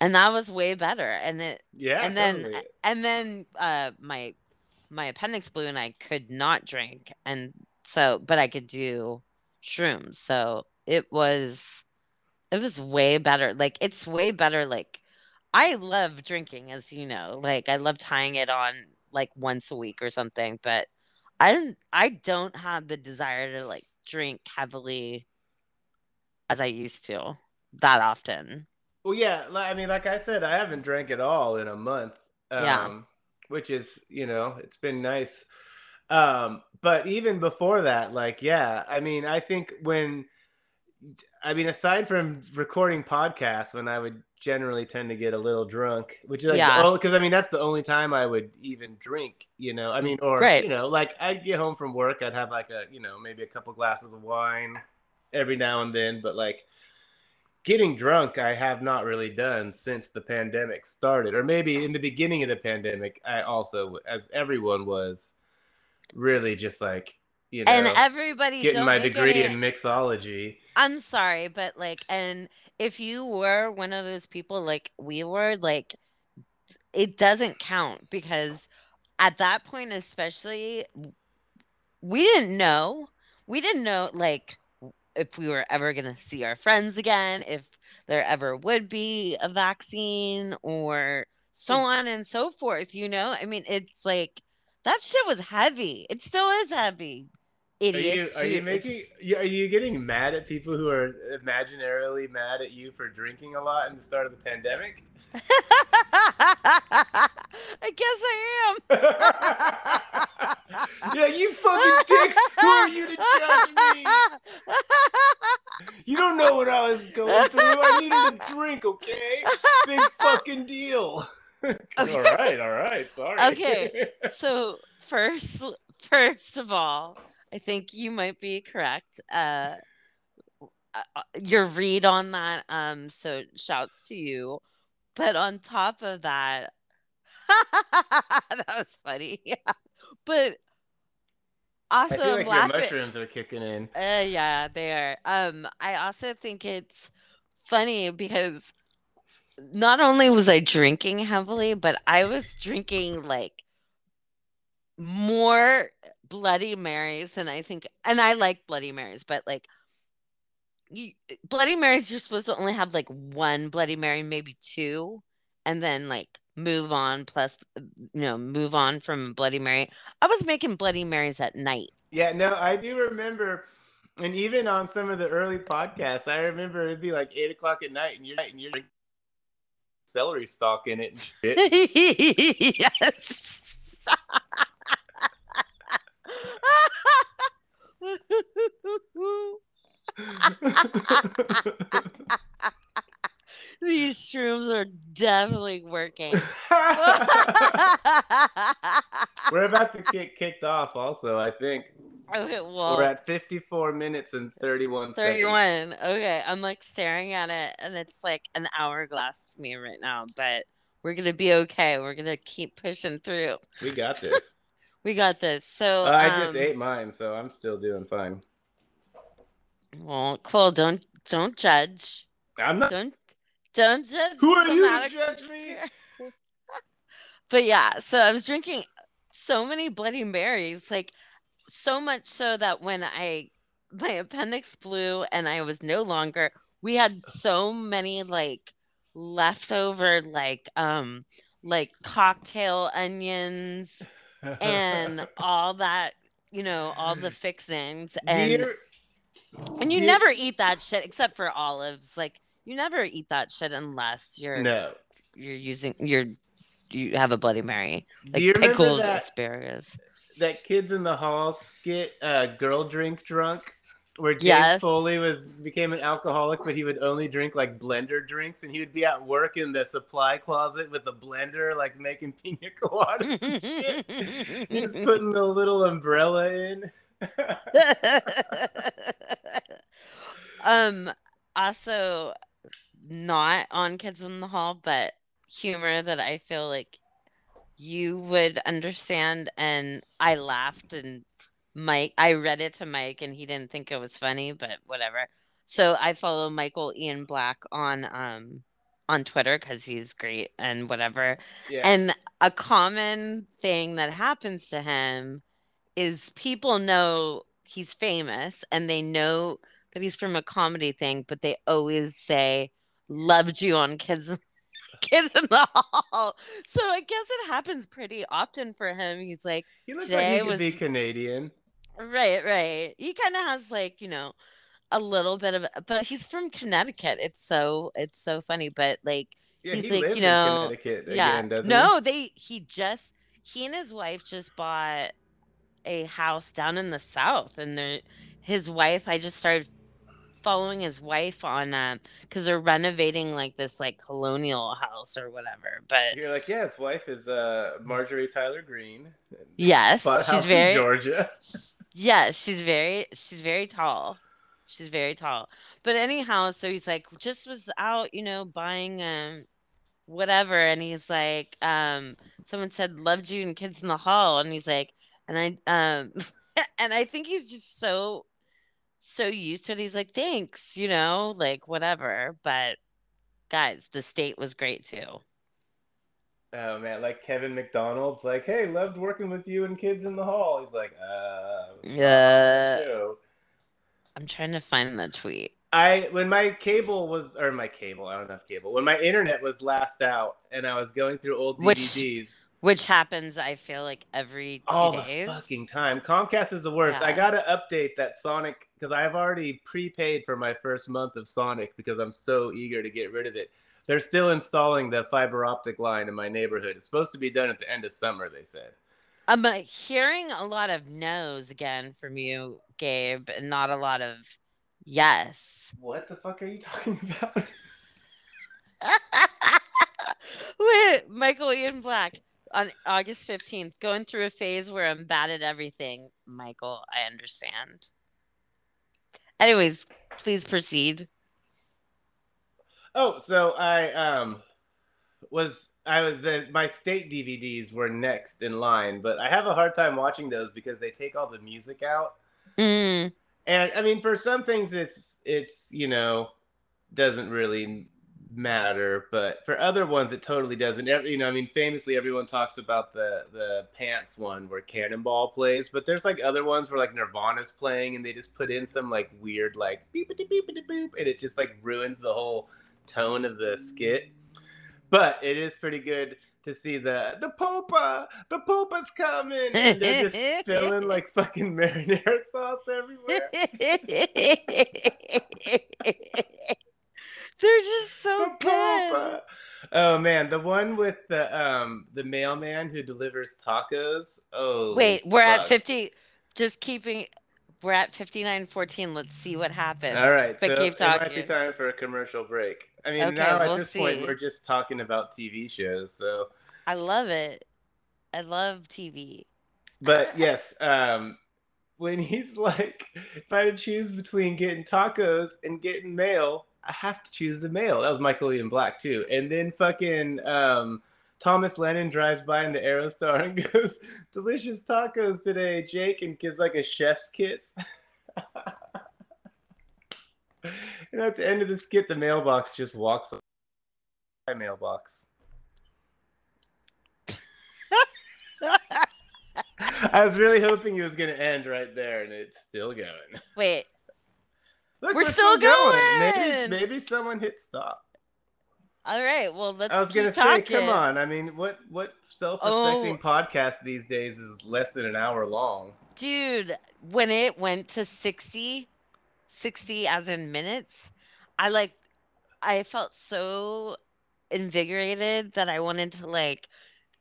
And that was way better. And it yeah, and then totally. and then uh my my appendix blew and I could not drink and so but I could do shrooms. So it was it was way better. Like it's way better like I love drinking as you know. Like I love tying it on like once a week or something, but I don't I don't have the desire to like drink heavily as I used to that often. Well, yeah, I mean, like I said, I haven't drank at all in a month. Um, yeah. Which is, you know, it's been nice. Um, but even before that, like, yeah, I mean, I think when I mean, aside from recording podcasts, when I would generally tend to get a little drunk, which is like, yeah, because I mean that's the only time I would even drink, you know. I mean, or right. you know, like I'd get home from work, I'd have like a, you know, maybe a couple glasses of wine every now and then, but like getting drunk, I have not really done since the pandemic started, or maybe in the beginning of the pandemic, I also, as everyone was, really just like you know, and everybody getting my degree in mixology. I'm sorry, but like, and if you were one of those people like we were, like, it doesn't count because at that point, especially, we didn't know. We didn't know, like, if we were ever going to see our friends again, if there ever would be a vaccine or so mm. on and so forth, you know? I mean, it's like that shit was heavy. It still is heavy idiots. Are you, are you making? Are you getting mad at people who are imaginarily mad at you for drinking a lot in the start of the pandemic? I guess I am. yeah, you fucking dicks. Who are you to judge me? You don't know what I was going through. I needed a drink, okay? Big fucking deal. Okay. All right, all right. Sorry. Okay. So first, first of all, I think you might be correct. Uh, uh, uh, your read on that. Um, so shouts to you. But on top of that, that was funny. Yeah. But also, I feel like laughing. your mushrooms are kicking in. Uh, yeah, they are. Um, I also think it's funny because not only was I drinking heavily, but I was drinking like more Bloody Marys and I think and I like Bloody Marys, but like you, Bloody Marys you're supposed to only have like one Bloody Mary, maybe two, and then like move on plus you know, move on from Bloody Mary. I was making Bloody Marys at night. Yeah, no, I do remember and even on some of the early podcasts, I remember it'd be like eight o'clock at night and you're and you're celery stalk in it yes. These shrooms are definitely working. We're about to get kicked off, also, I think. Okay, well, we're at 54 minutes and 31 31. Seconds. Okay, I'm like staring at it, and it's like an hourglass to me right now, but we're gonna be okay. We're gonna keep pushing through. We got this. We got this. So Uh, I just um, ate mine, so I'm still doing fine. well, cool. Don't don't judge. I'm not. Don't don't judge. Who are you to judge me? But yeah, so I was drinking so many Bloody Marys, like so much so that when I my appendix blew and I was no longer, we had so many like leftover like um like cocktail onions and all that, you know, all the fixings and Dear, and you dear- never eat that shit except for olives. Like you never eat that shit unless you're no. you're using you're you have a Bloody Mary, like pickled that asparagus. that Kids in the Hall skit, uh, "Girl Drink Drunk," where James Yes. Foley was became an alcoholic, but he would only drink like blender drinks, and he would be at work in the supply closet with a blender, like making pina coladas and shit. He's putting a little umbrella in. um also not on Kids in the Hall, but humor that I feel like you would understand and I laughed and Mike I read it to Mike and he didn't think it was funny, but whatever. So I follow Michael Ian Black on um on Twitter because he's great and whatever. yeah. And a common thing that happens to him is people know he's famous and they know that he's from a comedy thing, but they always say, loved you on kids kids in the hall. So I guess it happens pretty often for him. He's like, he looks like he could be Canadian. Right, right. He kind of has like, you know, a little bit of but he's from Connecticut. It's so it's so funny. But like Yeah, He's he like, you know, Connecticut yeah. again, no, they he just he and his wife just bought a house down in the south and they're his wife I just started following his wife on um because they're renovating like this like colonial house or whatever. But? You're like, yeah, his wife is uh, Marjorie Taylor Greene. yes, she's very Georgia. Yeah, she's very she's very tall. She's very tall. But anyhow, so he's like just was out, you know, buying um whatever and he's like um someone said loved you and kids in the hall and he's like and I um and I think he's just so so used to it. He's like thanks, you know, like whatever. But guys, the state was great too. Oh man, like Kevin McDonald's like, hey, loved working with you and Kids in the Hall. He's like, uh, Yeah. no. I'm trying to find the tweet. I when my cable was or my cable, I don't have cable. When my internet was last out and I was going through old Which- DVDs Which happens, I feel like every two all days. the fucking time. Comcast is the worst. I gotta update that Sonic because I've already prepaid for my first month of Sonic because I'm so eager to get rid of it. They're still installing the fiber optic line in my neighborhood. It's supposed to be done at the end of summer, they said. I'm uh, hearing a lot of no's again from you, Gabe, and not a lot of yes. What the fuck are you talking about? Wait, Michael Ian Black on August 15th, going through a phase where I'm bad at everything. Michael, I understand. Anyways, please proceed. Oh, so I um was I was the my state DVDs were next in line, but I have a hard time watching those because they take all the music out. Mm, And I mean, for some things, it's it's you know doesn't really matter, but for other ones, it totally doesn't. Every, you know, I mean, famously, everyone talks about the the pants one where Cannonball plays, but there's like other ones where like Nirvana's playing, and they just put in some like weird like beepity beepity boop, and it just like ruins the whole tone of the skit. But it is pretty good to see the the popa, the popa's coming, and they're just spilling like fucking marinara sauce everywhere. They're just so The good. popa. Oh man, the one with the um the mailman who delivers tacos. Oh Wait, we're at 50. Just keeping. We're at 59.14. Let's see what happens. All right, But so keep it might be time for a commercial break. I mean, Okay, now at we'll this point we're just talking about TV shows. So, I love it. I love TV. but yes, um, when he's like, if I had to choose between getting tacos and getting mail, I have to choose the mail. That was Michael Ian Black too. And then fucking um, Thomas Lennon drives by in the Aerostar and goes, "Delicious tacos today, Jake," and gives like a chef's kiss. and at the end of the skit, the mailbox just walks. My mailbox. I was really hoping it was going to end right there, and it's still going. Wait, Look, We're still going. Maybe, maybe someone hit stop. all right. Well, let's. I was gonna talking. say, come on. I mean, what what self-respecting Oh. podcast these days is less than an hour long? dude. When it went to 60, 60 as in minutes, I like, I felt so invigorated that I wanted to like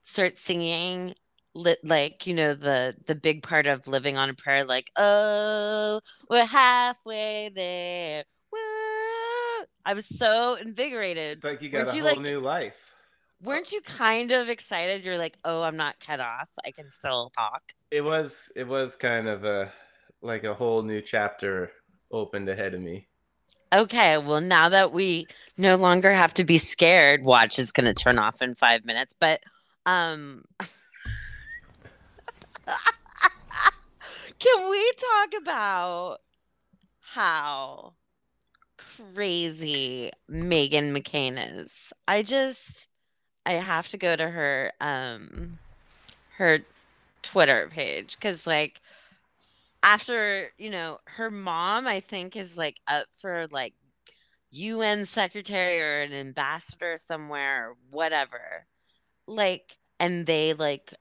start singing lit like you know the the big part of living on a prayer like oh we're halfway there. Woo! i was so invigorated. It's like you got Weren't a you, whole like- new life. weren't you kind of excited? You're like oh i'm not cut off. I can still talk. It was it was kind of a like a whole new chapter opened ahead of me. okay well now that we no longer have to be scared watch is going to turn off in five minutes but um can we talk about how crazy Meghan McCain is? I just I have to go to her um her Twitter page cuz like after, you know, her mom I think is like up for like UN secretary or an ambassador somewhere or whatever. Like and they like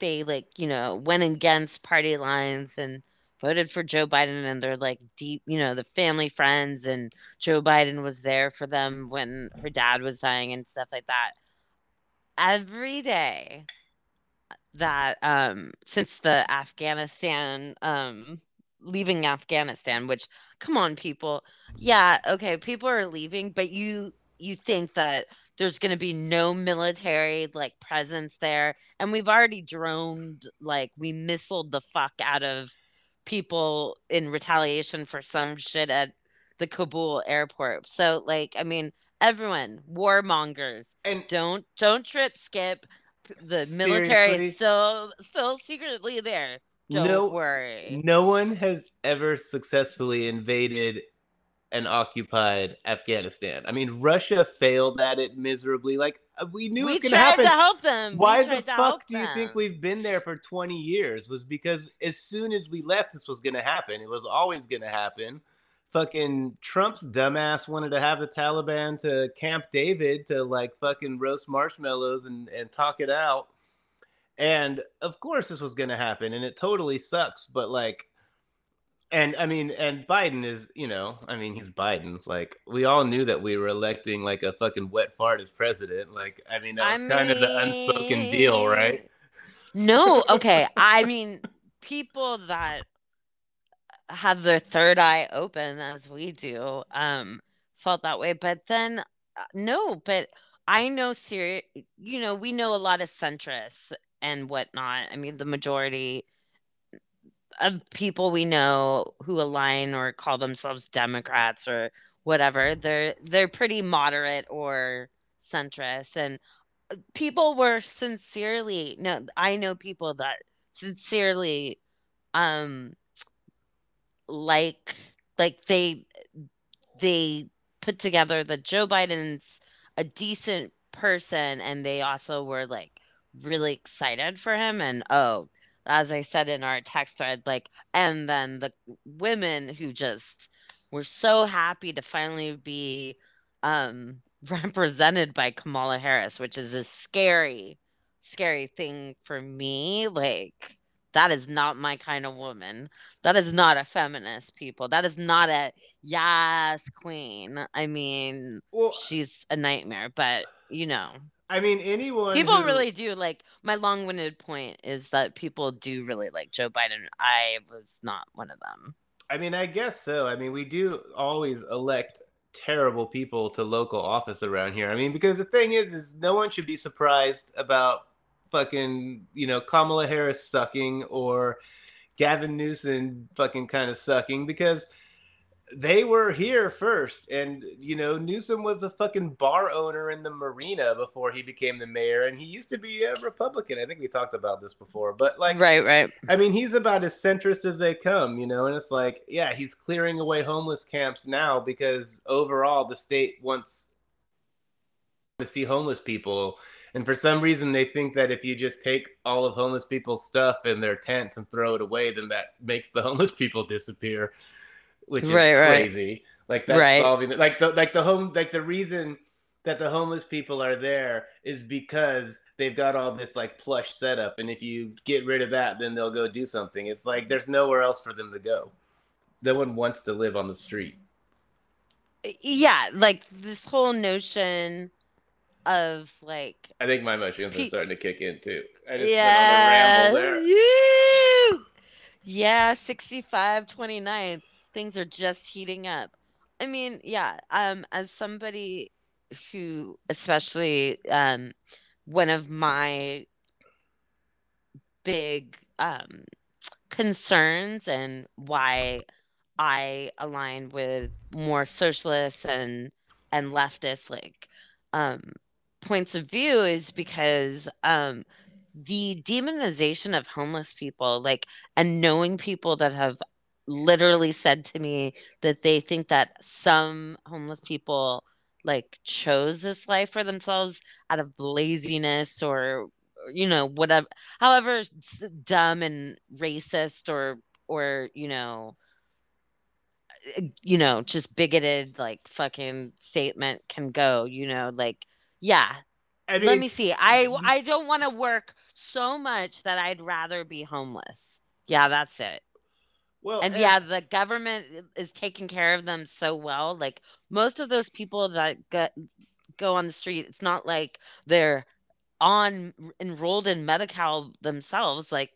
they like, you know, went against party lines and voted for Joe Biden and they're like deep, you know, the family friends and Joe Biden was there for them when her dad was dying and stuff like that. Every day that um since the Afghanistan um leaving Afghanistan, which come on people. Yeah, okay, people are leaving, but you you think that there's going to be no military like presence there and we've already droned like we missiled the fuck out of people in retaliation for some shit at the Kabul airport. So like I mean everyone warmongers And don't don't trip skip the military Seriously? is still still secretly there. Don't No- worry. no one has ever successfully invaded and occupied Afghanistan. I mean, Russia failed at it miserably. Like uh, we knew We it was going to tried happen. to help them. Why the fuck do you think we've been there for 20 years? Was because as soon as we left, this was going to happen. It was always going to happen. Fucking Trump's dumbass wanted to have the Taliban to Camp David to like fucking roast marshmallows and, and talk it out. And of course, this was going to happen. And it totally sucks. But like, and I mean, and Biden is, you know, I mean, he's Biden. Like, we all knew that we were electing like a fucking wet fart as president. Like, I mean, that was kind of the unspoken deal, right? No, okay. I mean, people that have their third eye open as we do um felt that way, but then uh, no, but I know serious, you know, we know a lot of centrists and whatnot. I mean, the majority of people we know who align or call themselves Democrats or whatever, they're they're pretty moderate or centrist and uh, people were sincerely no I know people that sincerely um like like they they put together that Joe Biden's a decent person and they also were like really excited for him. And oh as I said in our text thread like and then the women who just were so happy to finally be um represented by Kamala Harris which is a scary scary thing for me. Like that is not my kind of woman that is not a feminist people that is not a yes queen i mean Well, she's a nightmare but you know I mean, anyone. people who- really do like my long-winded point is that people do really like joe biden i was not one of them I mean, I guess so. I mean, we do always elect terrible people to local office around here. I mean, because the thing is, is no one should be surprised about fucking, you know, Kamala Harris sucking or Gavin Newsom fucking kind of sucking because they were here first, and you know Newsom was a fucking bar owner in the marina before he became the mayor, and he used to be a Republican. I think we talked about this before, but like, right, right. I mean, he's about as centrist as they come, you know. And it's like, yeah, he's clearing away homeless camps now because overall the state wants to see homeless people. And for some reason, they think that if you just take all of homeless people's stuff in their tents and throw it away, then that makes the homeless people disappear which is right, crazy. Right. Like that's right. solving like the like the home like the reason that the homeless people are there is because they've got all this like plush setup and if you get rid of that then they'll go do something it's like there's nowhere else for them to go no one wants to live on the street yeah like this whole notion of like i think my emotions pe- are starting to kick in too i just yeah. went on a ramble there yeah 65 29 things are just heating up. I mean, yeah, um, as somebody who, especially um, one of my big um, concerns and why I align with more socialists and and leftists like um, points of view is because um, the demonization of homeless people, like, and knowing people that have literally said to me that they think that some homeless people like chose this life for themselves out of laziness or you know whatever however dumb and racist or or you know eh, you know just bigoted like fucking statement can go you know like yeah I mean, let me see i mm-hmm. i don't want to work so much that i'd rather be homeless yeah that's it well, and, and yeah, the government is taking care of them so well. Like most of those people that get go on the street, it's not like they're on enrolled in Medi-Cal themselves. Like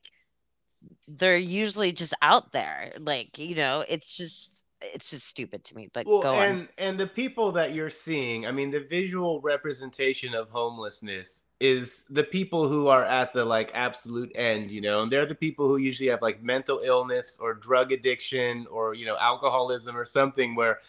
they're usually just out there. Like you know, it's just it's just stupid to me. But well, go and, on. And the people that you're seeing, I mean, the visual representation of homelessness is the people who are at the like absolute end, you know, and they're the people who usually have like mental illness or drug addiction or you know alcoholism or something where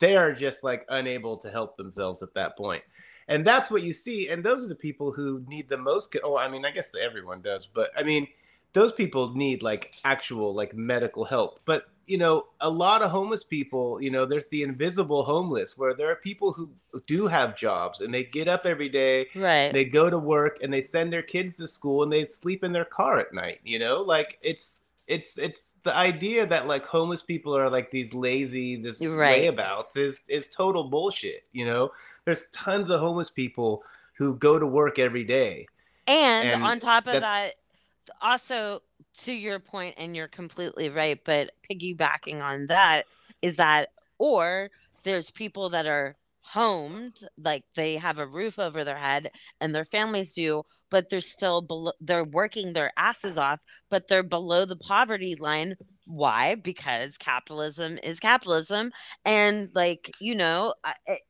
they are just like unable to help themselves at that point. And that's what you see and those are the people who need the most oh I mean I guess everyone does, but I mean those people need like actual like medical help. But you know, a lot of homeless people, you know, there's the invisible homeless where there are people who do have jobs and they get up every day, right? They go to work and they send their kids to school and they sleep in their car at night, you know? Like it's it's it's the idea that like homeless people are like these lazy this right. layabouts is is total bullshit, you know? There's tons of homeless people who go to work every day. And, and on top of that also to your point, and you're completely right, but piggybacking on that is that, or there's people that are homed like they have a roof over their head and their families do but they're still below they're working their asses off but they're below the poverty line. Why? Because capitalism is capitalism. And like you know it,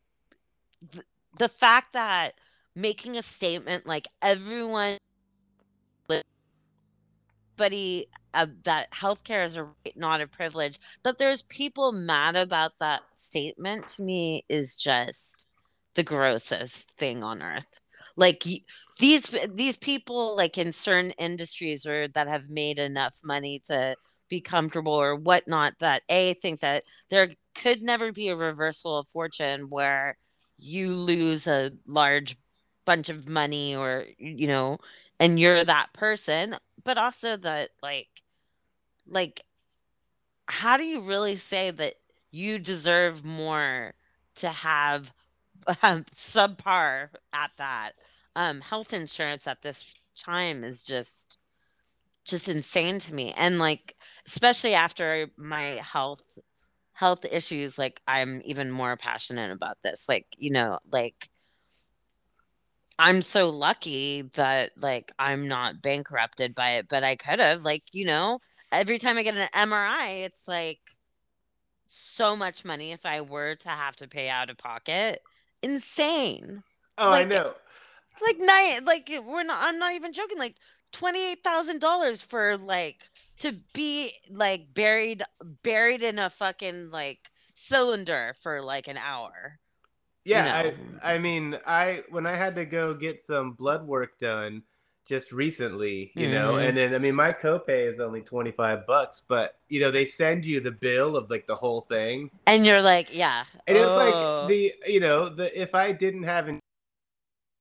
eh, the fact that making a statement like everyone everybody uh, that healthcare is a right, not a privilege. That there's people mad about that statement to me is just the grossest thing on earth. Like these these people, like in certain industries or that have made enough money to be comfortable or whatnot, that a think that there could never be a reversal of fortune where you lose a large bunch of money or you know and you're that person but also that like like how do you really say that you deserve more to have um, subpar at that? Um health insurance at this time is just just insane to me. And like especially after my health health issues like i'm even more passionate about this. Like you know like I'm so lucky that like I'm not bankrupted by it, but I could have like, you know, every time I get an MRI, it's like so much money if I were to have to pay out of pocket. Insane. Oh, like, I know. Like night like we're not I'm not even joking like $28,000 for like to be like buried buried in a fucking like cylinder for like an hour. Yeah, you know. I I mean, I when I had to go get some blood work done just recently, you know, Mhm. and then I mean my copay is only 25 bucks, but you know, they send you the bill of like the whole thing. And you're like, yeah. And it's oh. like the you know, the if I didn't have an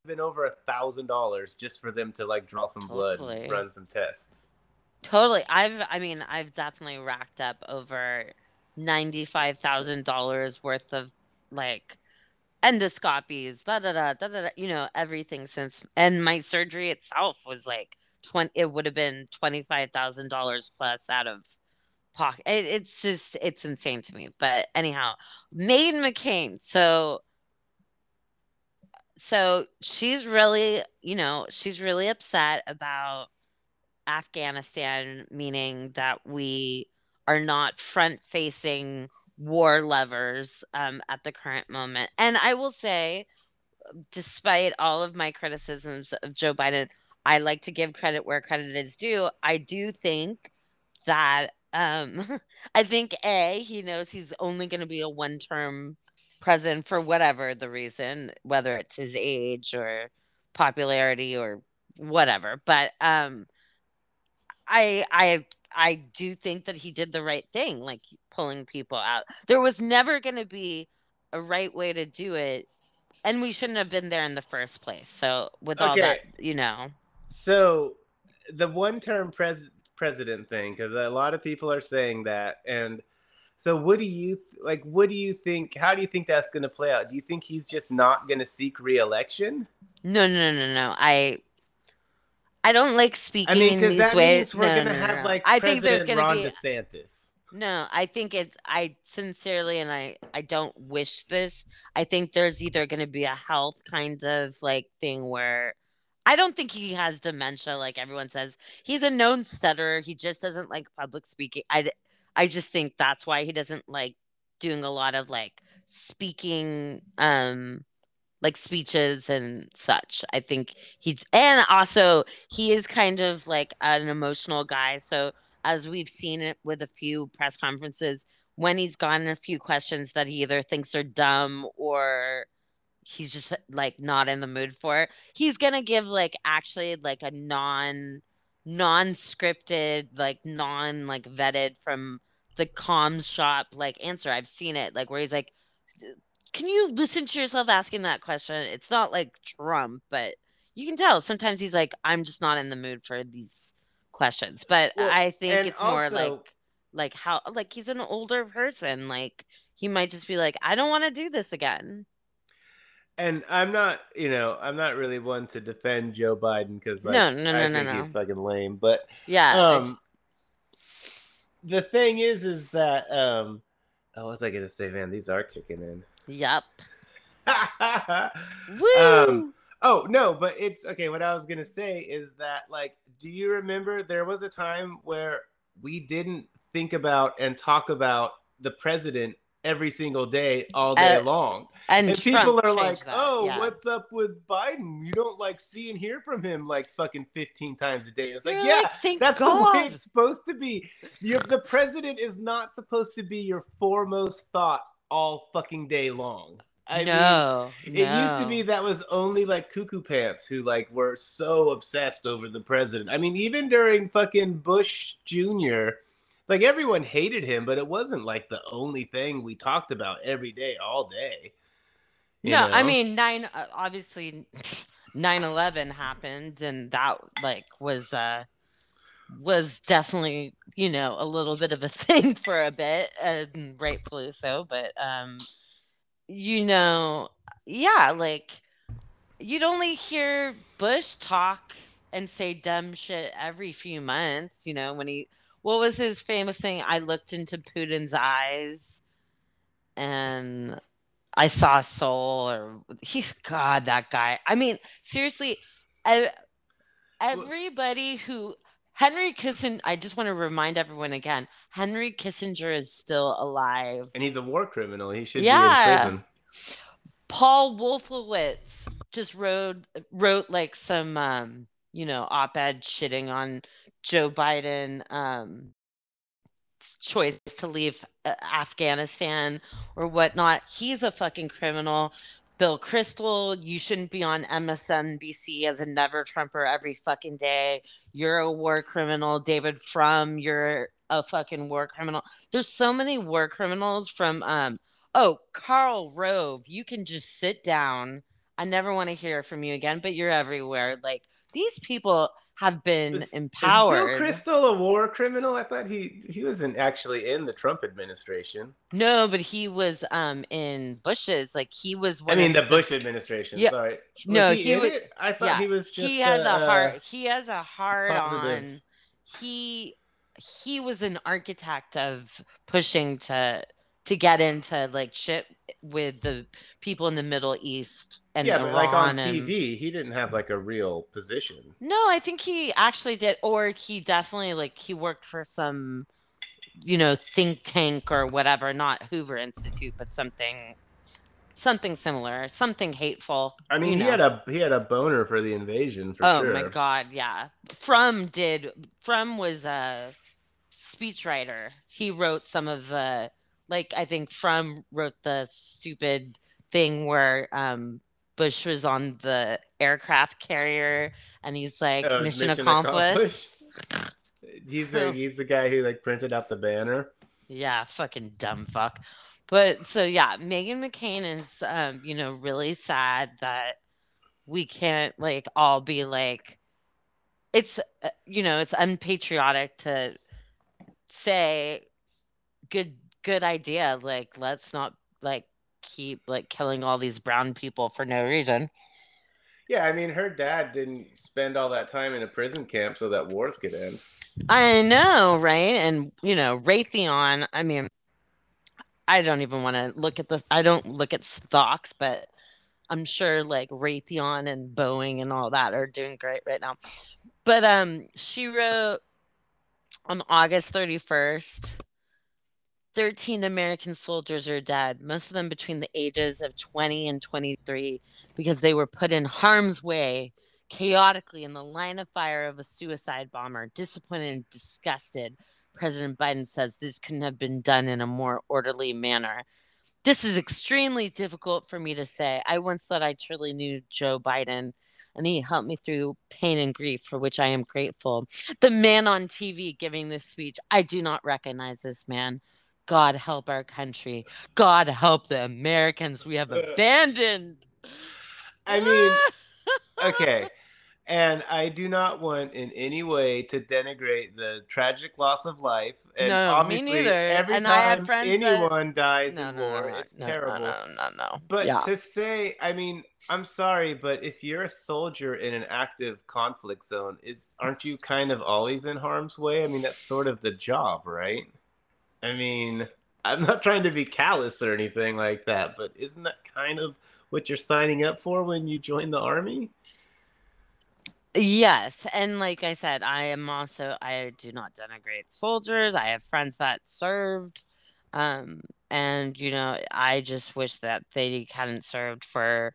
been over a thousand dollars just for them to like draw some blood and run some tests. Totally. I've I mean, I've definitely racked up over $95,000 worth of like endoscopies, da da da da da, you know, everything since and my surgery itself was like 20 it would have been $25,000 plus out of pocket. It, it's just it's insane to me. But anyhow, Maine McCain. So so she's really, you know, she's really upset about Afghanistan, meaning that we are not front facing war levers um, at the current moment. And I will say, despite all of my criticisms of Joe Biden, I like to give credit where credit is due. I do think that um, I think A, he knows he's only going to be a one term president for whatever the reason, whether it's his age or popularity or whatever. But um, I I I do think that he did the right thing, like pulling people out. There was never going to be a right way to do it, and we shouldn't have been there in the first place. So with all that, you know, So the one term pres- president thing, because a lot of people are saying that, and so what do you like? What do you think? How do you think that's going to play out? Do you think he's just not going to seek reelection? no, no, no, no. No. I I don't like speaking I mean, in these ways. we're no, going to no, have no. like I think there's going to Ron be DeSantis. No, I think it's I sincerely and I I don't wish this. I think there's either going to be a health kind of like thing where I don't think he has dementia like everyone says. He's a known stutterer. He just doesn't like public speaking. I I just think that's why he doesn't like doing a lot of like speaking um like speeches and such. I think he and also he is kind of like an emotional guy. So as we've seen it with a few press conferences, when he's gotten a few questions that he either thinks are dumb or he's just like not in the mood for, he's gonna give like actually like a non non-scripted, like non like vetted from the comms shop like answer. I've seen it like where he's like can you listen to yourself asking that question? It's not like Trump, but you can tell sometimes he's like, I'm just not in the mood for these questions. But Well, I think it's more like like how like he's an older person. Like he might just be like, I don't want to do this again. And I'm not, you know, I'm not really one to defend Joe Biden because like, No, no, no, I no, think no. he's fucking lame. But Yeah. um, the thing is, is that um, oh, what was I gonna say, man? These are kicking in. Yep. Woo. Um, oh no, but it's okay. What I was gonna say is that, like, do you remember there was a time where we didn't think about and talk about the president every single day, all day Uh, long, and and people are like, that, "Oh, yeah. what's up with Biden? You don't like see and hear from him like fucking fifteen times a day." It's like, You're yeah, like, that's God. the way it's supposed to be. You're, the president is not supposed to be your foremost thought all fucking day long. I mean, no, it used to be that was only like cuckoo pants who like were so obsessed over the president. I mean, even during fucking Bush Jr., like everyone hated him, but it wasn't like the only thing we talked about every day, all day. no, I mean nine. Uh, obviously, 9-11 happened, and that like was uh was definitely you know a little bit of a thing for a bit, and rightfully so. But um, you know, yeah, like you'd only hear Bush talk and say dumb shit every few months. You know, when he what was his famous thing? I looked into Putin's eyes, and I saw soul or he's God, that guy. I mean, seriously, I, everybody who Henry Kissinger, I just want to remind everyone again, Henry Kissinger is still alive. and he's a war criminal. He should Yeah. be in prison. Paul Wolfowitz just wrote wrote like some um, you know, op-ed shitting on Joe Biden um choice to leave uh, Afghanistan or whatnot. He's a fucking criminal. Bill Kristol, you shouldn't be on MSNBC as a never Trumper every fucking day. You're a war criminal. David Frum, you're a fucking war criminal. There's so many war criminals from um oh, Karl Rove, you can just sit down. I never want to hear from you again, but you're everywhere. Like these people have been is, empowered. Is Bill Kristol a war criminal? I thought he he wasn't actually in the Trump administration. No, but he was um in Bush's. Like he was. I mean, the, the, Bush administration. Yeah. Sorry. Was no, he, he was. It? I thought yeah, he was just. He has a, a heart. He has a heart on. He he was an architect of pushing to to get into like shit with the people in the Middle East and yeah, Iran but like on and... TV, he didn't have like a real position. No, I think he actually did, or he definitely like he worked for some, you know, think tank or whatever, not Hoover Institute, but something, something similar, something hateful. I mean, he know. had a he had a boner for the invasion. For oh sure. my god, yeah. Frum did. Frum was a speechwriter. He wrote some of the like I think Frum wrote the stupid thing where um Bush was on the aircraft carrier and he's like oh, mission, mission, accomplished. accomplished. he's the he's the guy who like printed out the banner. Yeah, fucking dumb fuck. But so yeah, Meghan McCain is um, you know, really sad that we can't like all be like it's uh, you know, it's unpatriotic to say good good idea. Like, let's not like keep like killing all these brown people for no reason. Yeah, I mean, her dad didn't spend all that time in a prison camp so that wars could end. I know, right? And you know, Raytheon. I mean, I don't even want to look at the. I don't look at stocks, but I'm sure like Raytheon and Boeing and all that are doing great right now. But um, she wrote on August 31st 13 American soldiers are dead, most of them between the ages of 20 and 23, because they were put in harm's way chaotically in the line of fire of a suicide bomber. Disappointed and disgusted, President Biden says this couldn't have been done in a more orderly manner. This is extremely difficult for me to say. I once thought I truly knew Joe Biden, and he helped me through pain and grief, for which I am grateful. The man on TV giving this speech, I do not recognize this man. God help our country. God help the Americans we have uh. abandoned. I mean, okay. And I do not want in any way to denigrate the tragic loss of life. And no, obviously, me neither. every and time anyone that... dies no, in no, war, no, it's no, terrible. No, no, no, But yeah. to say, I mean, I'm sorry, but if you're a soldier in an active conflict zone, is aren't you kind of always in harm's way? I mean, that's sort of the job, right? I mean, I'm not trying to be callous or anything like that, but isn't that kind of what you're signing up for when you join the army? Yes, and like I said, I am also I do not denigrate soldiers. I have friends that served um and you know, I just wish that they hadn't served for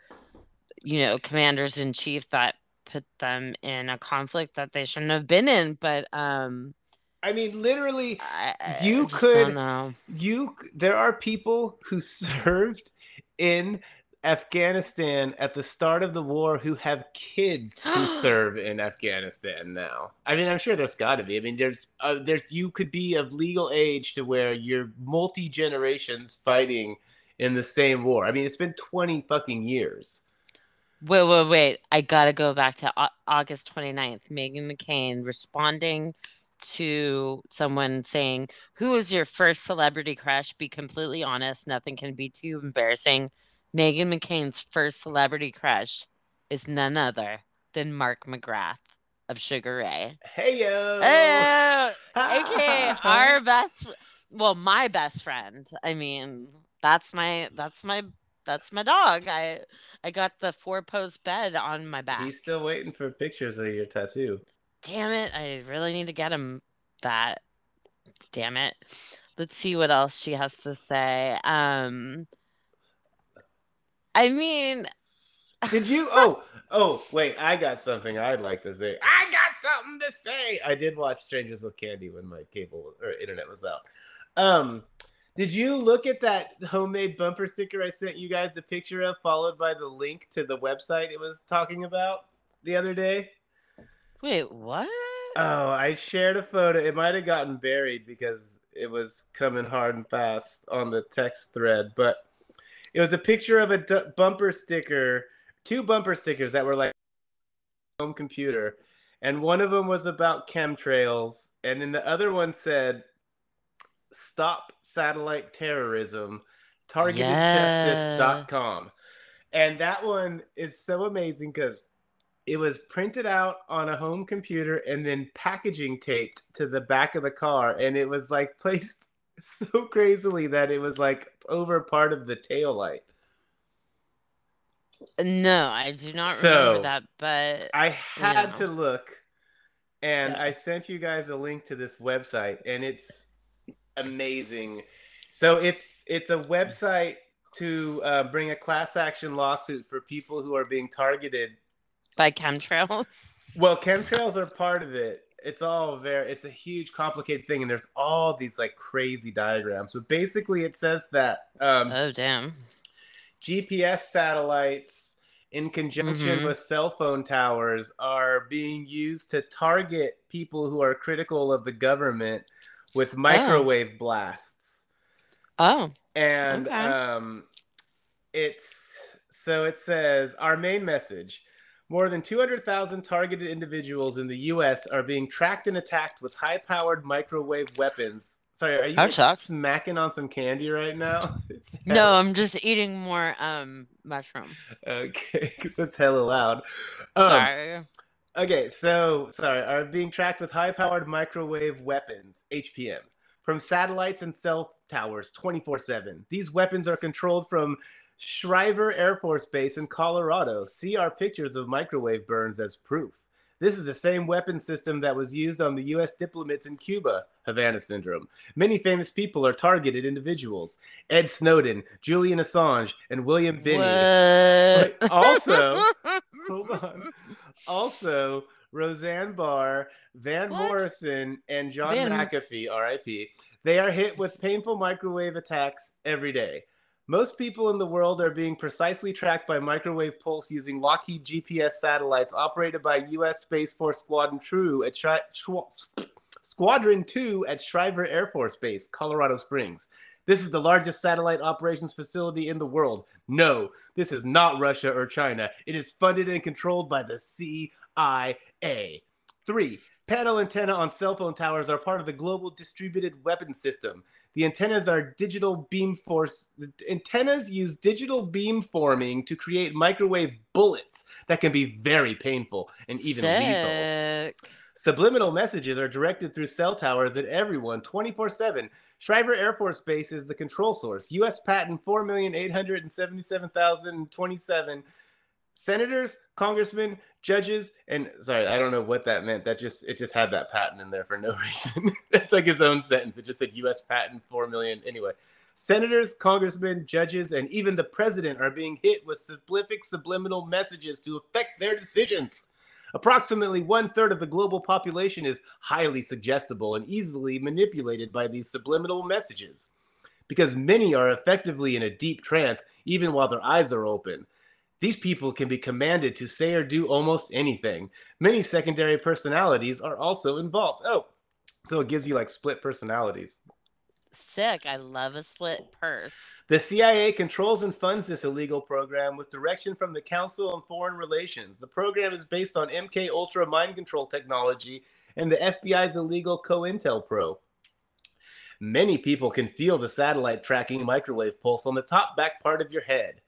you know, commanders in chief that put them in a conflict that they shouldn't have been in, but um I mean, literally, I, you could. You there are people who served in Afghanistan at the start of the war who have kids who serve in Afghanistan now. I mean, I'm sure there's got to be. I mean, there's uh, there's you could be of legal age to where you're multi generations fighting in the same war. I mean, it's been 20 fucking years. Wait, wait, wait. I got to go back to August 29th. Meghan McCain responding to someone saying, Who was your first celebrity crush? Be completely honest. Nothing can be too embarrassing. Meghan McCain's first celebrity crush is none other than Mark McGrath of Sugar Ray. Hey yo. Hey, oh, aka our best well, my best friend. I mean, that's my that's my that's my dog. I I got the four post bed on my back. He's still waiting for pictures of your tattoo damn it, I really need to get him that. Damn it. Let's see what else she has to say. Um I mean Did you Oh, Oh, wait, I got something I'd like to say. I got something to say. I did watch Strangers with Candy when my cable or internet was out. Um, did you look at that homemade bumper sticker I sent you guys a picture of, followed by the link to the website it was talking about the other day? Wait, what? Oh, I shared a photo. It might have gotten buried because it was coming hard and fast on the text thread, but it was a picture of a d- bumper sticker, two bumper stickers that were like home computer, and one of them was about chemtrails, and then the other one said, "Stop satellite terrorism." targetedjustice.com. And that one is so amazing because it was printed out on a home computer and then packaging taped to the back of the car and it was like placed so crazily that it was like over part of the tail light No, I do not So, remember that, but i had Yeah. to look and Yeah. i sent you guys a link to this website and it's amazing so it's it's a website to uh, bring a class action lawsuit for people who are being targeted by chemtrails. Well, chemtrails are part of it. It's all very it's a huge complicated thing and there's all these like crazy diagrams. But basically it says that um, Oh damn. GPS satellites in conjunction Mhm. with cell phone towers are being used to target people who are critical of the government with microwave blasts Oh. and Okay. um, it's so it says our main message more than 200,000 targeted individuals in the US are being tracked and attacked with high-powered microwave weapons. Sorry, are you I'm like, smacking on some candy right now? No, I'm just eating more um mushroom. Okay, that's hella loud. Um, Sorry. Okay, so sorry, are being tracked with high powered microwave weapons, HPM, from satellites and cell towers 24 7. These weapons are controlled from Schriever Air Force Base in Colorado. See our pictures of microwave burns as proof. This is the same weapon system that was used on the U.S. diplomats in Cuba, Havana Syndrome. Many famous people are targeted individuals Ed Snowden, Julian Assange, and William Binney. Also- Hold on. Also, Roseanne Barr, Van What? Morrison, and John Van- McAfee, RIP, they are hit with painful microwave attacks every day. Most people in the world are being precisely tracked by microwave pulse using Lockheed GPS satellites operated by U.S. Space Force Squadron True at Schwa- Squadron 2 at Schriever Air Force Base, Colorado Springs. This is the largest satellite operations facility in the world. No, this is not Russia or China. It is funded and controlled by the CIA. Three, panel antenna on cell phone towers are part of the global distributed weapon system. The antennas are digital beam force. The antennas use digital beam forming to create microwave bullets that can be very painful and even lethal. Subliminal messages are directed through cell towers at everyone 24 7. Schriever Air Force Base is the control source. U.S. patent 4,877,027. Senators, congressmen, judges, and sorry, I don't know what that meant. That just it just had that patent in there for no reason. That's like his own sentence. It just said U.S. patent 4 million. Anyway, senators, congressmen, judges, and even the president are being hit with simplific subliminal messages to affect their decisions. Approximately one third of the global population is highly suggestible and easily manipulated by these subliminal messages because many are effectively in a deep trance even while their eyes are open. These people can be commanded to say or do almost anything. Many secondary personalities are also involved. Oh, so it gives you like split personalities. Sick. I love a split purse. The CIA controls and funds this illegal program with direction from the Council on Foreign Relations. The program is based on MK Ultra mind control technology and the FBI's illegal COINTELPRO. Many people can feel the satellite tracking microwave pulse on the top back part of your head.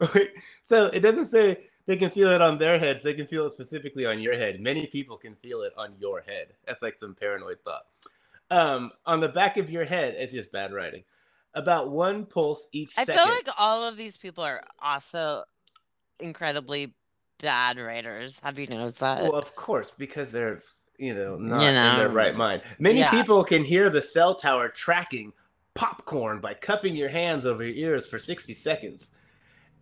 so it doesn't say they can feel it on their heads, they can feel it specifically on your head. Many people can feel it on your head. That's like some paranoid thought. Um, on the back of your head, it's just bad writing. About one pulse each I second. feel like all of these people are also incredibly bad writers. Have you noticed that? Well, of course, because they're you know not You in their right mind. Many Yeah. people can hear the cell tower tracking popcorn by cupping your hands over your ears for 60 seconds.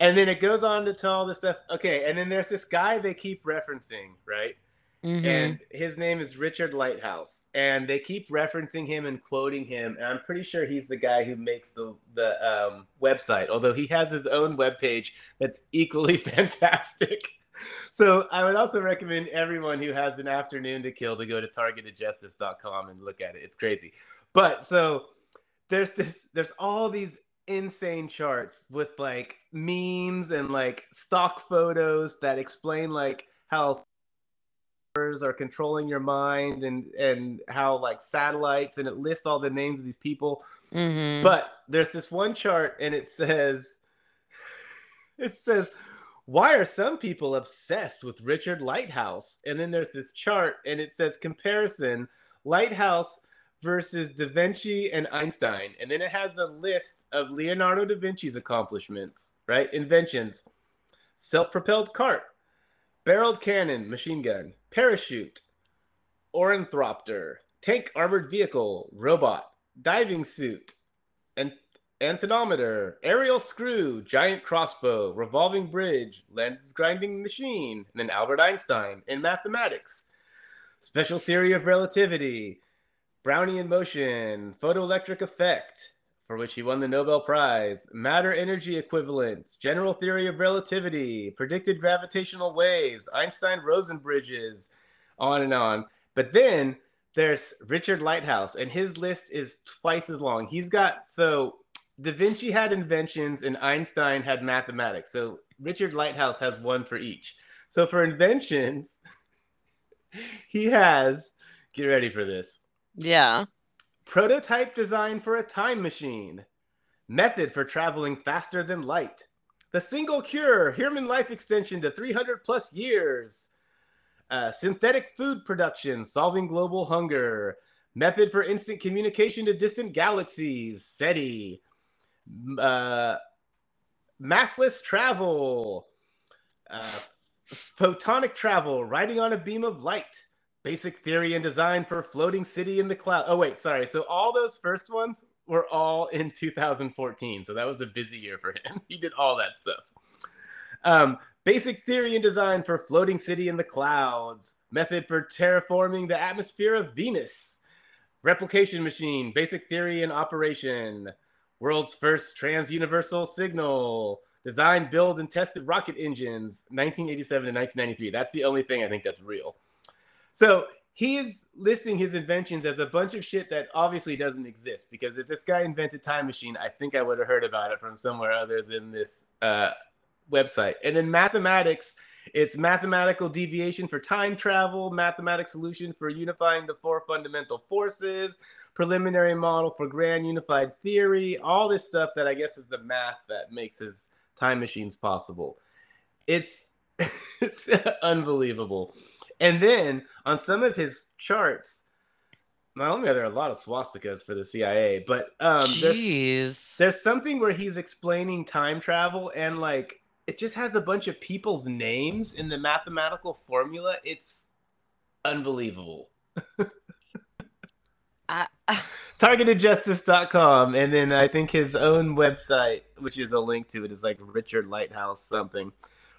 And then it goes on to tell all this stuff. Okay, and then there's this guy they keep referencing, right? Mhm. and his name is Richard Lighthouse, and they keep referencing him and quoting him. And I'm pretty sure he's the guy who makes the the um, website, although he has his own webpage that's equally fantastic. So I would also recommend everyone who has an afternoon to kill to go to targetedjustice.com and look at it. It's crazy. But so there's this there's all these insane charts with like memes and like stock photos that explain like how are controlling your mind and and how like satellites and it lists all the names of these people Mhm. but there's this one chart and it says it says why are some people obsessed with richard lighthouse and then there's this chart and it says comparison lighthouse versus da vinci and einstein. And then it has a list of leonardo da vinci's accomplishments right? Inventions. Self-propelled cart barreled cannon machine gun parachute ornithopter tank armored vehicle robot diving suit and antidometer aerial screw giant crossbow revolving bridge lens grinding machine and then albert einstein in mathematics. Special theory of relativity brownian motion photoelectric effect for which he won the Nobel Prize, matter energy equivalence, general theory of relativity, predicted gravitational waves, Einstein Rosen bridges, on and on. But then there's Richard Lighthouse, and his list is twice as long. He's got so Da Vinci had inventions and Einstein had mathematics. So Richard Lighthouse has one for each. So for inventions, he has, get ready for this Yeah. prototype design for a time machine, method for traveling faster than light, the single cure, human life extension to 300 plus years, uh, synthetic food production, solving global hunger, method for instant communication to distant galaxies, SETI, uh, massless travel, uh, photonic travel, riding on a beam of light, basic theory and design for floating city in the cloud. Oh wait, sorry. So all those first ones were all in 2014. So that was a busy year for him. He did all that stuff. Um, basic theory and design for floating city in the clouds, method for terraforming the atmosphere of Venus, replication machine, basic theory and operation, world's first trans-universal signal, design, build, and tested rocket engines, 1987 to 1993. That's the only thing I think that's real. So he's listing his inventions as a bunch of shit that obviously doesn't exist. Because if this guy invented time machine, I think I would have heard about it from somewhere other than this uh, website. And then mathematics, it's mathematical deviation for time travel, mathematic solution for unifying the four fundamental forces, preliminary model for grand unified theory, all this stuff that I guess is the math that makes his time machines possible. It's it's unbelievable. And then on some of his charts, not only are there a lot of swastikas for the CIA, but um, there's, there's something where he's explaining time travel and like it just has a bunch of people's names in the mathematical formula. It's unbelievable. I, targetedjustice.com and then i think his own website which is a link to it is like richard lighthouse something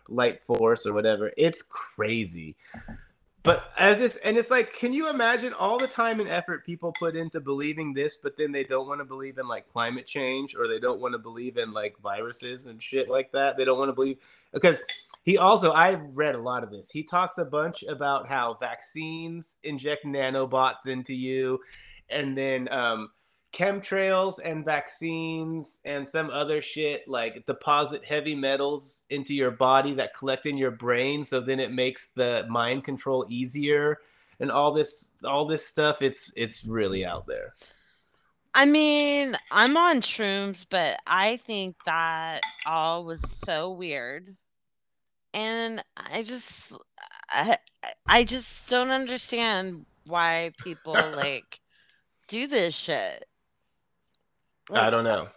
light force or whatever it's crazy but as this and it's like can you imagine all the time and effort people put into believing this but then they don't want to believe in like climate change or they don't want to believe in like viruses and shit like that? They don't want to believe because he also i read a lot of this. He talks a bunch about how vaccines inject nanobots into you and then um, chemtrails and vaccines and some other shit like deposit heavy metals into your body that collect in your brain so then it makes the mind control easier and all this all this stuff it's it's really out there I mean, I'm on shrooms, but I think that all was so weird. And I just I, I just don't understand why people like do this shit. I don't know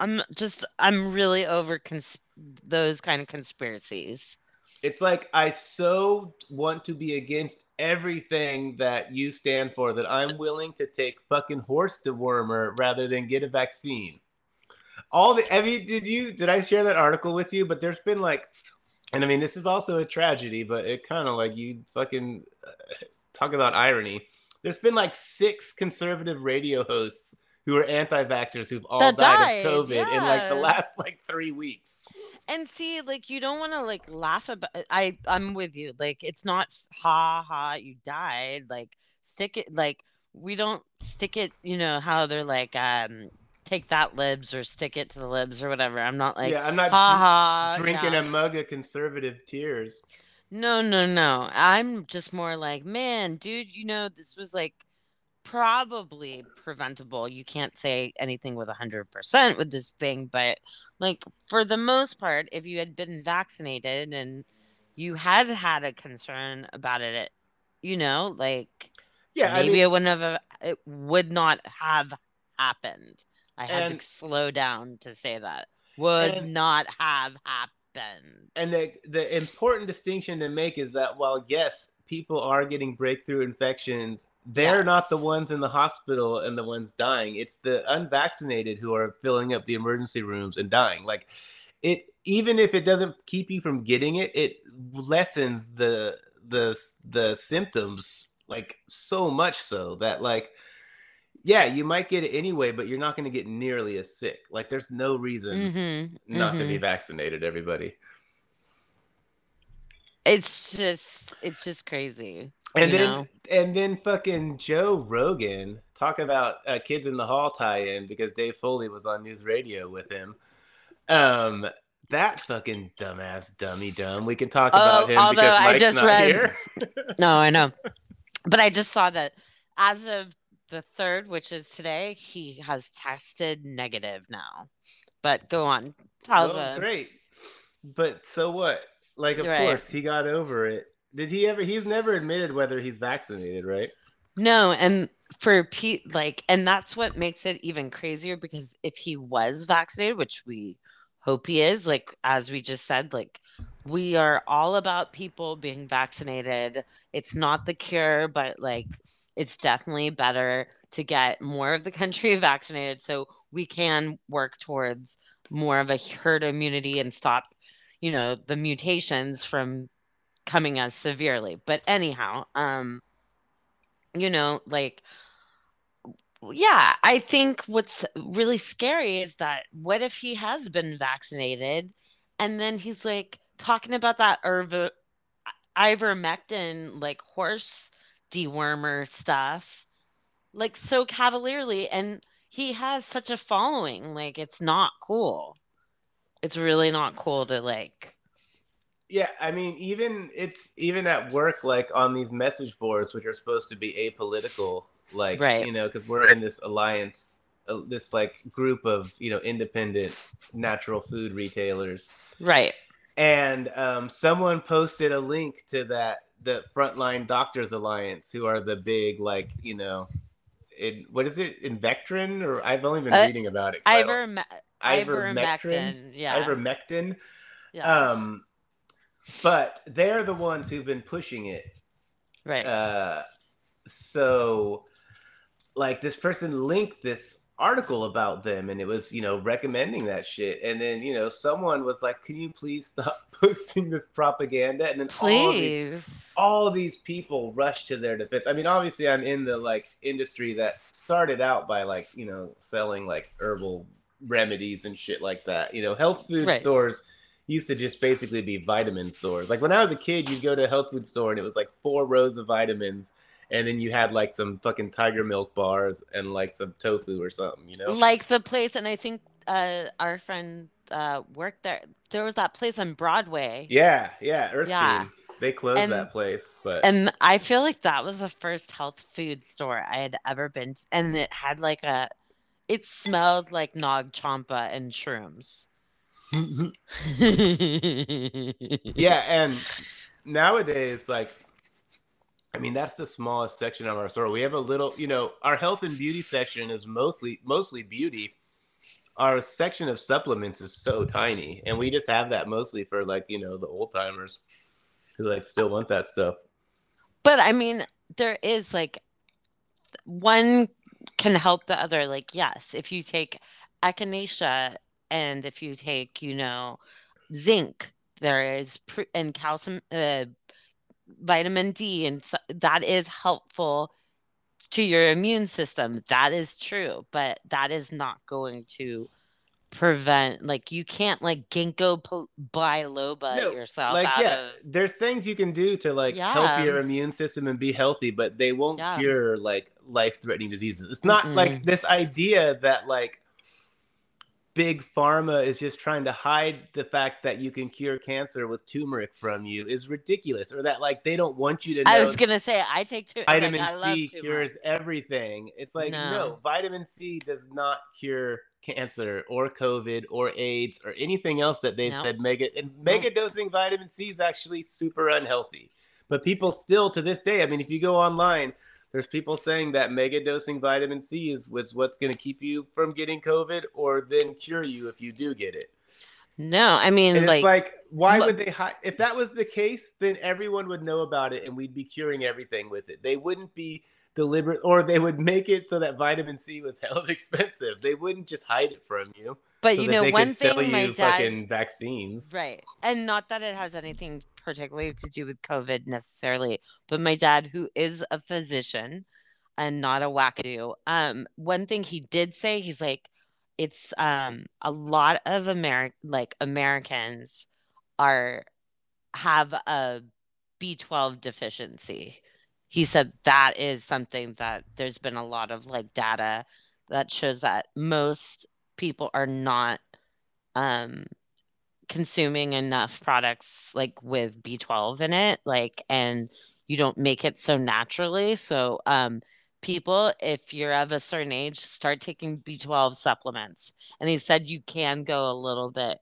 I'm just I'm really over cons- those kind of conspiracies. it's like i so want to be against everything that you stand for that i'm willing to take fucking horse dewormer rather than get a vaccine all the I mean, did you did I share that article with you? But there's been like and I mean this is also a tragedy, but it kind of like you fucking uh, talk about irony. There's been like six conservative radio hosts who are anti-vaxxers who've all died, died, of COVID in like the last like three weeks. And see, like you don't want to like laugh about I I'm with you. Like it's not ha ha you died. Like stick it like we don't stick it, you know, how they're like um take that libs or stick it to the libs or whatever. I'm not like yeah, I'm not ha dr- ha drinking yeah. a mug of conservative tears. No, no, no. I'm just more like, man, dude, you know, this was like probably preventable. You can't say anything with 100% with this thing, but like for the most part, if you had been vaccinated and you had had a concern about it, it you know, like Yeah, I maybe mean, it wouldn't have, uh, it would not have happened. I had and to slow down to say that. Would and not have happened. and the the important distinction to make is that while yes, people are getting breakthrough infections, they're not the ones in the hospital and the ones dying. It's the unvaccinated who are filling up the emergency rooms and dying. Like it even if it doesn't keep you from getting it, it lessens the the the symptoms like so much so that like yeah, you might get it anyway, but you're not going to get nearly as sick. Like there's no reason Mm-hmm. not to Mm-hmm. be vaccinated, everybody. It's just it's just crazy. And then know? and then fucking Joe Rogan talk about uh, Kids in the Hall tie-in because Dave Foley was on NewsRadio with him. Um, that fucking dumbass dummy dumb. We can talk about Oh, him although because I Mike's just not read- here. No, I know. But I just saw that as of the third, which is today, he has tested negative now. But go on. Tell well, the great, but so what? Like, of Right. course, he got over it. Did he ever? He's never admitted whether he's vaccinated, right? No, and for Pete, like, and that's what makes it even crazier because if he was vaccinated, which we hope he is, like, as we just said, like, we are all about people being vaccinated. It's not the cure, but like, it's definitely better to get more of the country vaccinated so we can work towards more of a herd immunity and stop, you know, the mutations from coming as severely. But anyhow, um, you know, like, yeah, I think what's really scary is that what if he has been vaccinated and then he's like talking about that Irv- ivermectin, like horse dewormer stuff, like so cavalierly, and he has such a following. Like, it's not cool. It's really not cool to like, Yeah, I mean, even it's even at work, like on these message boards, which are supposed to be apolitical, like Right. you know, because we're in this alliance, uh, this like group of you know independent natural food retailers, right. and um, someone posted a link to that the Frontline Doctors Alliance, who are the big like you know, in, what is it, in Invectrin, or I've only been Uh, reading about it. Iverme- Ivermectin, ivermectin. Yeah. ivermectin. yeah. Um, but they're the ones who've been pushing it. right. Uh, so, like, this person linked this article about them, and it was, you know, recommending that shit. And then, you know, someone was like, "Can you please stop posting this propaganda?" And then all these, Please. all these people rushed to their defense. I mean, obviously, I'm in the like industry that started out by like, you know, selling like herbal remedies and shit like that. You know, health food Right. stores used to just basically be vitamin stores. Like when I was a kid, you'd go to a health food store and it was like four rows of vitamins, and then you had like some fucking tiger milk bars and like some tofu or something. You know? like the place and i think uh our friend uh worked there there was that place on broadway Yeah, yeah. Earth Yeah. Beam. They closed And- that place, but and i feel like that was the first health food store i had ever been to and it had like a it smelled like nag champa and shrooms yeah, and nowadays, like, I mean, that's the smallest section of our store. We have a little, you know, our health and beauty section is mostly mostly beauty. Our section of supplements is so tiny, and we just have that mostly for like you know the old timers who like still want that stuff. but i mean there is like one can help the other like yes if you take echinacea and if you take, you know, zinc, there is and calcium, uh, vitamin D, and so, that is helpful to your immune system. That is true, but that is not going to prevent like you can't like ginkgo biloba no, yourself like yeah of... there's things you can do to like yeah. help your immune system and be healthy but they won't yeah. cure like life-threatening diseases it's not mm like this idea that like big pharma is just trying to hide the fact that you can cure cancer with turmeric from you is ridiculous or that like they don't want you to know I was going to say I take two vitamin like, C cures everything. It's like no. no, vitamin C does not cure cancer or COVID or AIDS or anything else that they've said mega and mega dosing vitamin C is actually super unhealthy. But people still to this day, I mean, if you go online, there's people saying that mega dosing vitamin C is what's what's going to keep you from getting COVID or then cure you if you do get it. No, I mean, and like, like, why look, would they hide? If that was the case, then everyone would know about it and we'd be curing everything with it. They wouldn't be deliberate, or they would make it so that vitamin C was hell expensive. They wouldn't just hide it from you. But so you know, one thing my dad vaccines, right? And not that it has anything particularly to do with COVID necessarily, but my dad, who is a physician and not a wackadoo, um, one thing he did say, he's like, it's um a lot of American like Americans are have a B12 deficiency. He said that is something that there's been a lot of like data that shows that most people are not um consuming enough products like with B12 in it, like, and you don't make it so naturally. So, um, people, if you're of a certain age, start taking B12 supplements. And he said you can go a little bit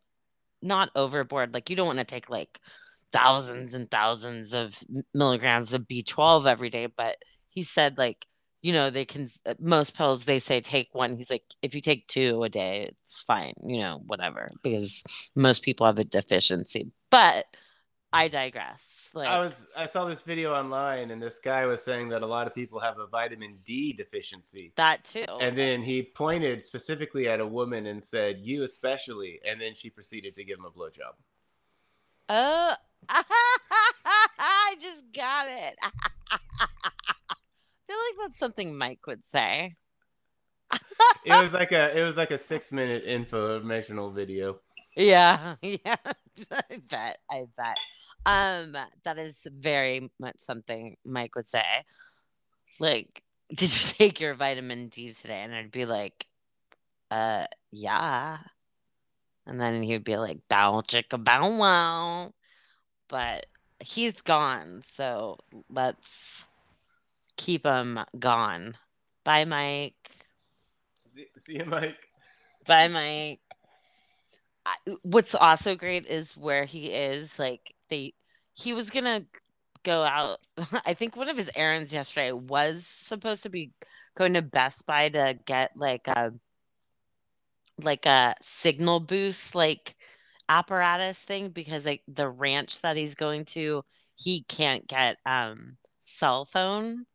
not overboard. Like, you don't want to take like thousands and thousands of milligrams of B12 every day, but he said, like, you know, they can, uh, most pills, they say take one. He's like, if you take two a day, it's fine, you know, whatever, because most people have a deficiency. But I digress. Like, I was, I saw this video online and this guy was saying that a lot of people have a vitamin D deficiency. That too. And then he pointed specifically at a woman and said, You especially. And then she proceeded to give him a blowjob. Oh, I just got it. I feel like that's something Mike would say. it was like a it was like a six minute informational video. Yeah, yeah. I bet. I bet. Um, that is very much something Mike would say. Like, did you take your vitamin D today? And I'd be like, uh, yeah. And then he'd be like, bow chicka bow wow. But he's gone, so let's keep him gone. Bye, Mike. See, see you, Mike. Bye, Mike. I, what's also great is where he is. Like they, he was gonna go out. I think one of his errands yesterday was supposed to be going to Best Buy to get like a like a signal boost like apparatus thing because like the ranch that he's going to, he can't get um cell phone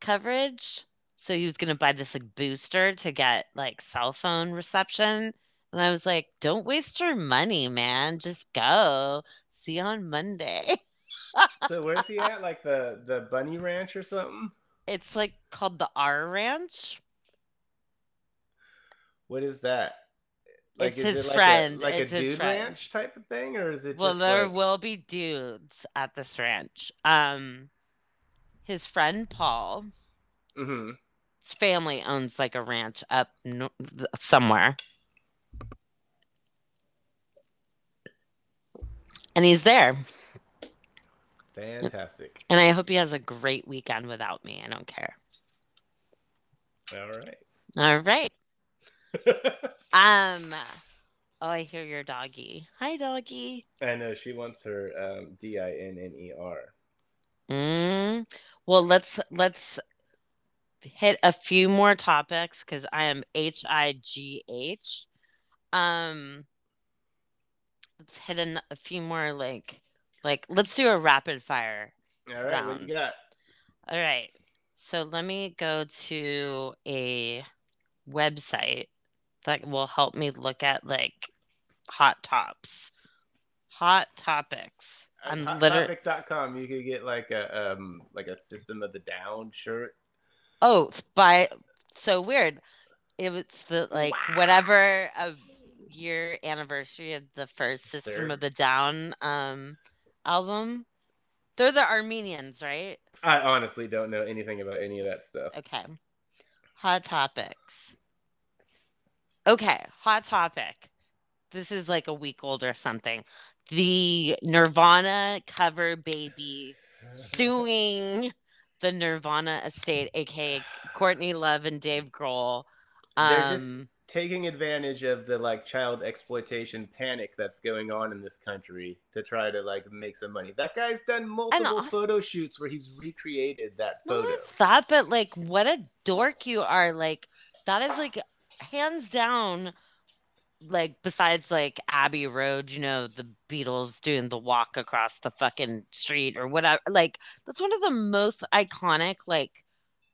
coverage. So he was going to buy this like booster to get like cell phone reception. And I was like, don't waste your money, man. Just go. See you on Monday. so where's he at? Like the the bunny ranch or something? It's like called the R Ranch. What is that? Like, it's his it like friend. A, like it's a dude ranch type of thing, or is it? Well, there like... will be dudes at this ranch. Um, his friend Paul Mm-hmm. His family owns like a ranch up no- somewhere. And he's there. Fantastic. And I hope he has a great weekend without me. I don't care. All right. All right. Um oh I hear your doggy. Hi doggy. I know she wants her um D I N N E R. Mm. Well let's let's hit a few more topics because I am H I G H. Um, let's hit an, a few more like like let's do a rapid fire. All right, round. what you got? All right, so let me go to a website that will help me look at like hot tops, hot topics. At I'm literally hottopic.com, you could get like a um like a System of the Down shirt. oh, it's by so weird. It was the like whatever of year anniversary of the first System Third. of the Down um album. They're the Armenians, right? I honestly don't know anything about any of that stuff. Okay. Hot topics. Okay, hot topic. This is like a week old or something. The Nirvana cover baby suing the Nirvana estate, aka Courtney Love and Dave Grohl. They're just Um, taking advantage of the like child exploitation panic that's going on in this country to try to like make some money. That guy's done multiple also- photo shoots where he's recreated that photo. only that, but like what a dork you are. Like that is like hands down like besides like Abbey Road, you know, the Beatles doing the walk across the fucking street or whatever. Like that's one of the most iconic like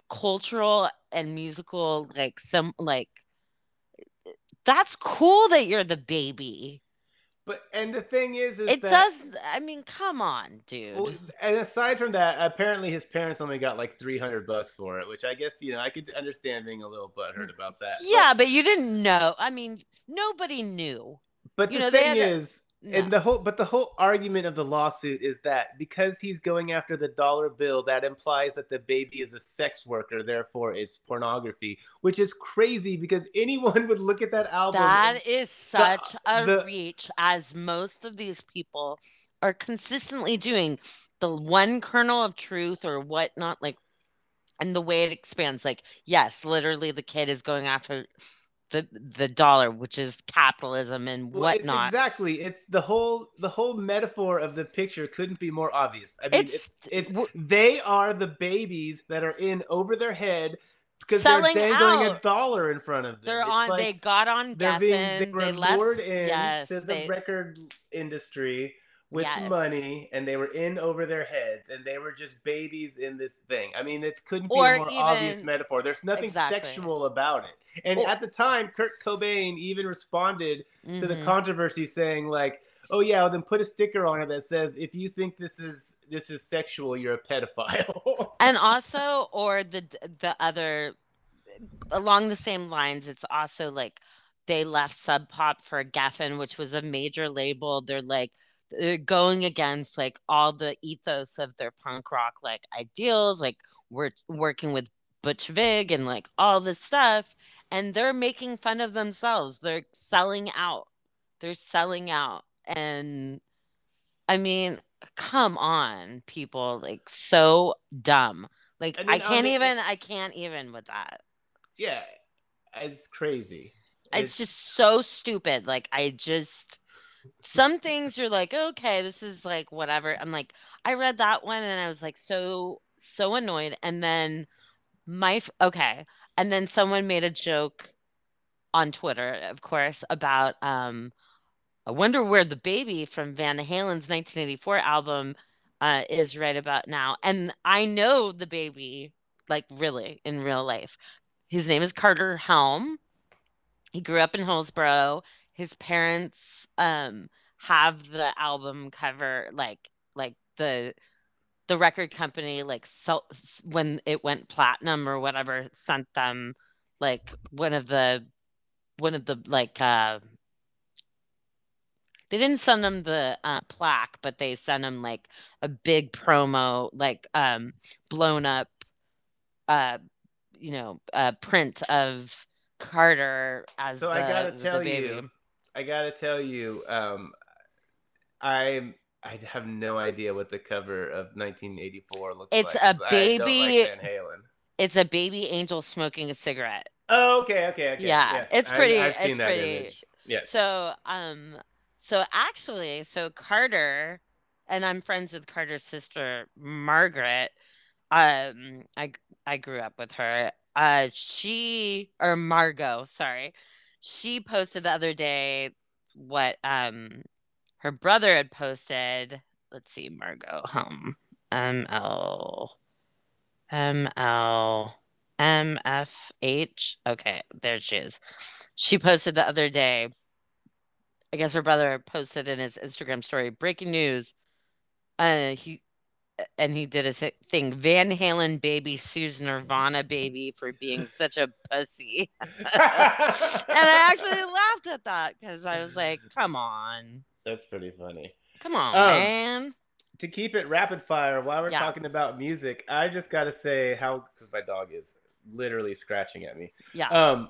cultural and musical like some like that's cool that you're the baby. But and the thing is, is It that, does I mean, come on, dude. Well, and aside from that, apparently his parents only got like three hundred bucks for it, which I guess you know I could understand being a little butthurt about that. Yeah, but you didn't know. I mean, nobody knew. But, you the know, thing is, No. and the whole but the whole argument of the lawsuit is that because he's going after the dollar bill, that implies that the baby is a sex worker, therefore it's pornography, which is crazy because anyone would look at that album. That is such a the- reach, as most of these people are consistently doing. The one kernel of truth or whatnot, like, and the way it expands, like, yes, literally, the kid is going after the the dollar, which is capitalism and Well, it's whatnot. exactly. It's the whole the whole metaphor of the picture couldn't be more obvious. I mean, it's It's- it's, they are the babies that are in over their head because they're dangling a dollar in front of them. They're It's on. like they got on they're Geffen. being They, they were left. lured in yes, to the they, record industry with Yes. money and they were in over their heads and they were just babies in this thing. I mean, it couldn't be Or a more obvious metaphor. There's nothing Exactly. sexual about it. And Or- at the time, Kurt Cobain even responded to the Mhm. controversy saying like oh yeah well, then put a sticker on it that says if you think this is this is sexual you're a pedophile and also or the the other along the same lines it's also like they left sub pop for geffen which was a major label they're like Uh, going against like all the ethos of their punk rock like ideals like we're working with butch vig and like all this stuff and they're making fun of themselves. They're selling out. They're selling out. And i mean come on people like so dumb. Like i can't even i can't even with that. Yeah it's crazy. It's just so stupid. Like i just some things you're like okay this is like whatever. I'm like i read that one and i was like so so annoyed. And then my okay. And then someone made a joke on twitter of course about um i wonder where the baby from van halen's 1984 album uh, is right about now. And i know the baby like really in real life. His name is carter helm. He grew up in Hillsboro. His parents um have the album cover like like the the record company like so, when it went platinum or whatever sent them like one of the one of the like uh they didn't send them the uh, plaque but they sent them like a big promo like um blown up uh you know uh print of Carter as so the, i gotta tell baby. you i gotta tell you um i i have no idea what the cover of 1984 looks It's like a 'cause I don't baby- like Van Halen. It's a baby angel smoking a cigarette. oh okay okay okay Yeah, yes, it's I- pretty- I've seen it's that pretty- image. yes So um so actually so Carter and I'm friends with Carter's sister Margaret. Um I I grew up with her. Uh she or Margot, sorry. She posted the other day what um her brother had posted. Let's see, Margot home. M L M L MFH. Okay, there she is. She posted the other day. I guess her brother posted in his Instagram story breaking news. Uh, he and he did his thing. Van Halen baby sues Nirvana baby for being such a pussy. and I actually laughed at that because I was like, come on. That's pretty funny. Come on, um, man. To keep it rapid fire, while we're yeah. talking about music, I just got to say how, because my dog is literally scratching at me. Yeah. Um,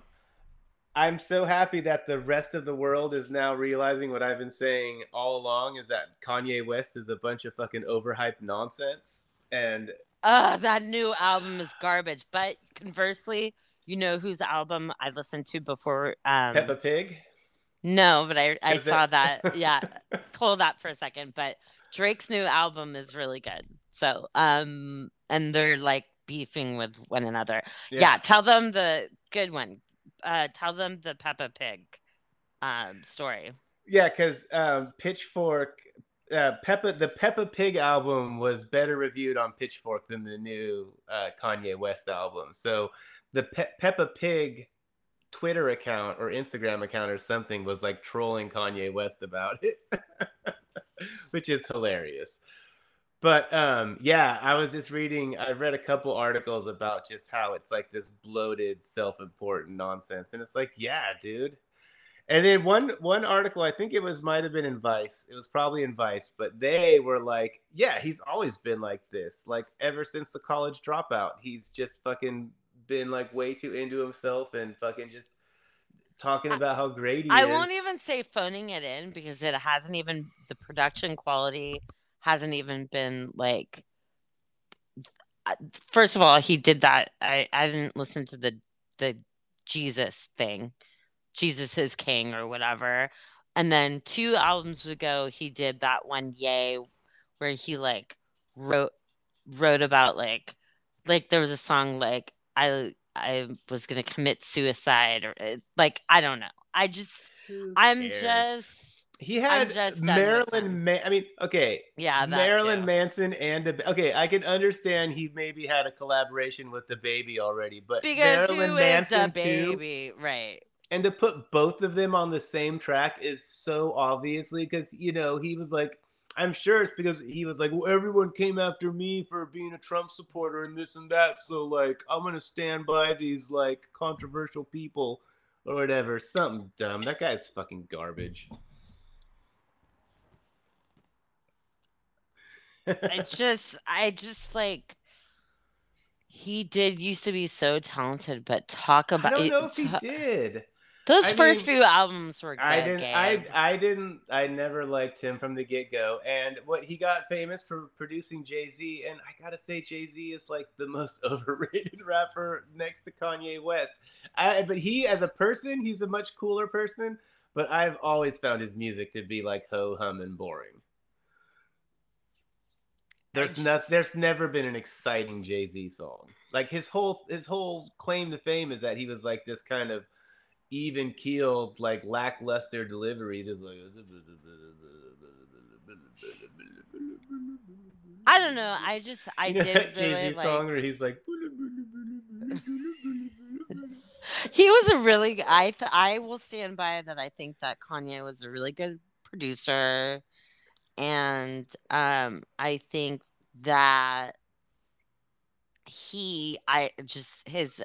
I'm so happy that the rest of the world is now realizing what I've been saying all along is that Kanye West is a bunch of fucking overhyped nonsense. And uh that new album is garbage. But conversely, you know whose album I listened to before um Peppa Pig? No, but I I saw it? that. Yeah. Hold that for a second. But Drake's new album is really good. So um and they're like beefing with one another. Yeah, yeah tell them the good one uh, tell them the Peppa Pig um, story. Yeah, because um, Pitchfork, uh, Peppa, the Peppa Pig album was better reviewed on Pitchfork than the new uh, Kanye West album. So the Pe- Peppa Pig Twitter account or Instagram account or something was like trolling Kanye West about it, which is hilarious. But um, yeah, I was just reading. I read a couple articles about just how it's like this bloated, self-important nonsense, and it's like, yeah, dude. And then one one article, I think it was might have been in Vice. It was probably in Vice, but they were like, yeah, he's always been like this. Like ever since the college dropout, he's just fucking been like way too into himself and fucking just talking about how great he I is. won't even say phoning it in because it hasn't even the production quality hasn't even been like first of all he did that. I i didn't listen to the the jesus thing. Jesus is king or whatever. And then two albums ago he did that one ye where he like wrote wrote about like like there was a song like i i was gonna commit suicide or like i don't know. I just i'm just he had Marilyn. Ma- I mean, okay, yeah, Marilyn too. Manson and a, okay, I can understand he maybe had a collaboration with the baby already, but because Marilyn who Manson is baby, too, right? And to put both of them on the same track is so obviously because you know he was like, I'm sure it's because he was like, well, everyone came after me for being a Trump supporter and this and that, so like I'm gonna stand by these like controversial people or whatever. Something dumb. That guy's fucking garbage. I just, I just like he did used to be so talented, but talk about. I don't know if he did. Those I first mean, few albums were good. I didn't. I I didn't. I never liked him from the get go. And what he got famous for producing Jay Z, and I gotta say, Jay Z is like the most overrated rapper next to Kanye West. I, but he, as a person, he's a much cooler person. But I've always found his music to be like ho hum and boring. There's not, there's never been an exciting Jay Z song. Like his whole his whole claim to fame is that he was like this kind of even keeled, like lackluster deliveries. Is like I don't know. I just I you know did Jay Z like... song where he's like. he was a really I th- I will stand by that. I think that Kanye was a really good producer, and um, I think that he I just his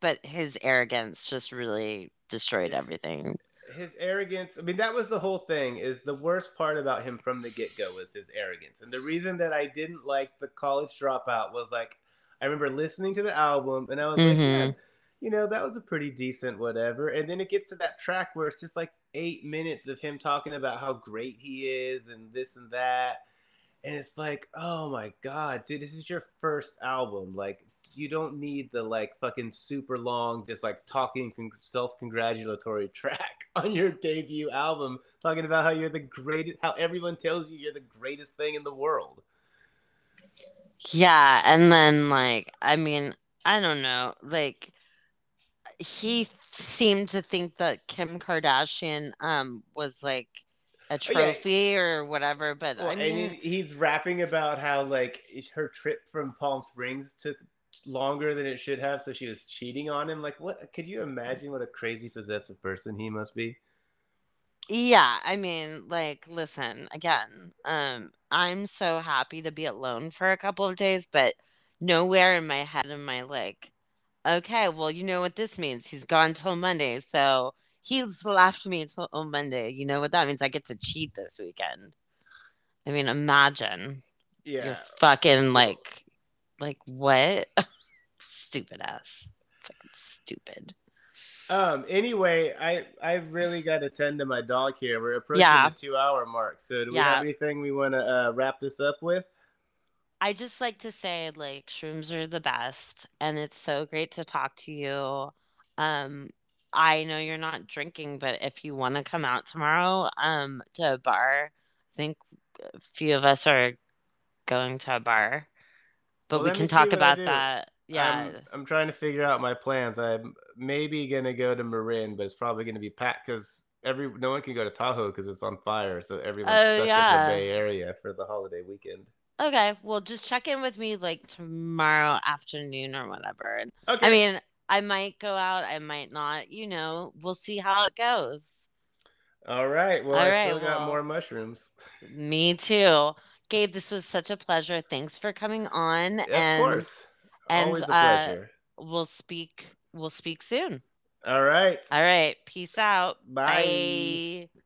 but his arrogance just really destroyed his, everything. His arrogance, I mean that was the whole thing is the worst part about him from the get-go was his arrogance. And the reason that I didn't like the college dropout was like I remember listening to the album and I was mm-hmm. like, you know, that was a pretty decent whatever. And then it gets to that track where it's just like 8 minutes of him talking about how great he is and this and that and it's like, oh my god, dude, this is your first album. Like, you don't need the like fucking super long, just like talking self congratulatory track on your debut album, talking about how you're the greatest, how everyone tells you you're the greatest thing in the world. Yeah, and then like, I mean, I don't know, like he seemed to think that Kim Kardashian um was like a trophy yeah. or whatever. But well, I mean, he's rapping about how like her trip from Palm Springs took longer than it should have, so she was cheating on him. Like, what? Could you imagine what a crazy possessive person he must be? Yeah, I mean, like, listen, again, um, I'm so happy to be alone for a couple of days, but nowhere in my head am I like, okay, well, you know what this means. He's gone till Monday, so he's left me till Monday. You know what that means? I get to cheat this weekend. I mean, imagine you're Yeah. fucking like, like what? Stupid ass. Fucking stupid. Um. Anyway, I I really got to tend to my dog here. We're approaching Yeah. the two hour mark. So do we Yeah. have anything we want to uh, wrap this up with? I just like to say, like, shrooms are the best, and it's so great to talk to you. Um, I know you're not drinking, but if you want to come out tomorrow, um, to a bar, I think a few of us are going to a bar, but Well, we can talk about that. Yeah. I'm I'm trying to figure out my plans. I'm maybe gonna go to Marin, but it's probably gonna be packed because every no one can go to Tahoe because it's on fire. So everyone's Oh, stuck in the Bay Area for the holiday weekend. Okay, well, just check in with me like tomorrow afternoon or whatever. Okay. I mean, I might go out, I might not, you know, we'll see how it goes. All right. Well, All I right, still got well- more mushrooms. Me too. Gabe, this was such a pleasure. Thanks for coming on Of and course. and, Always a uh, pleasure. we'll speak we'll speak soon. All right. All right, peace out. Bye. Bye.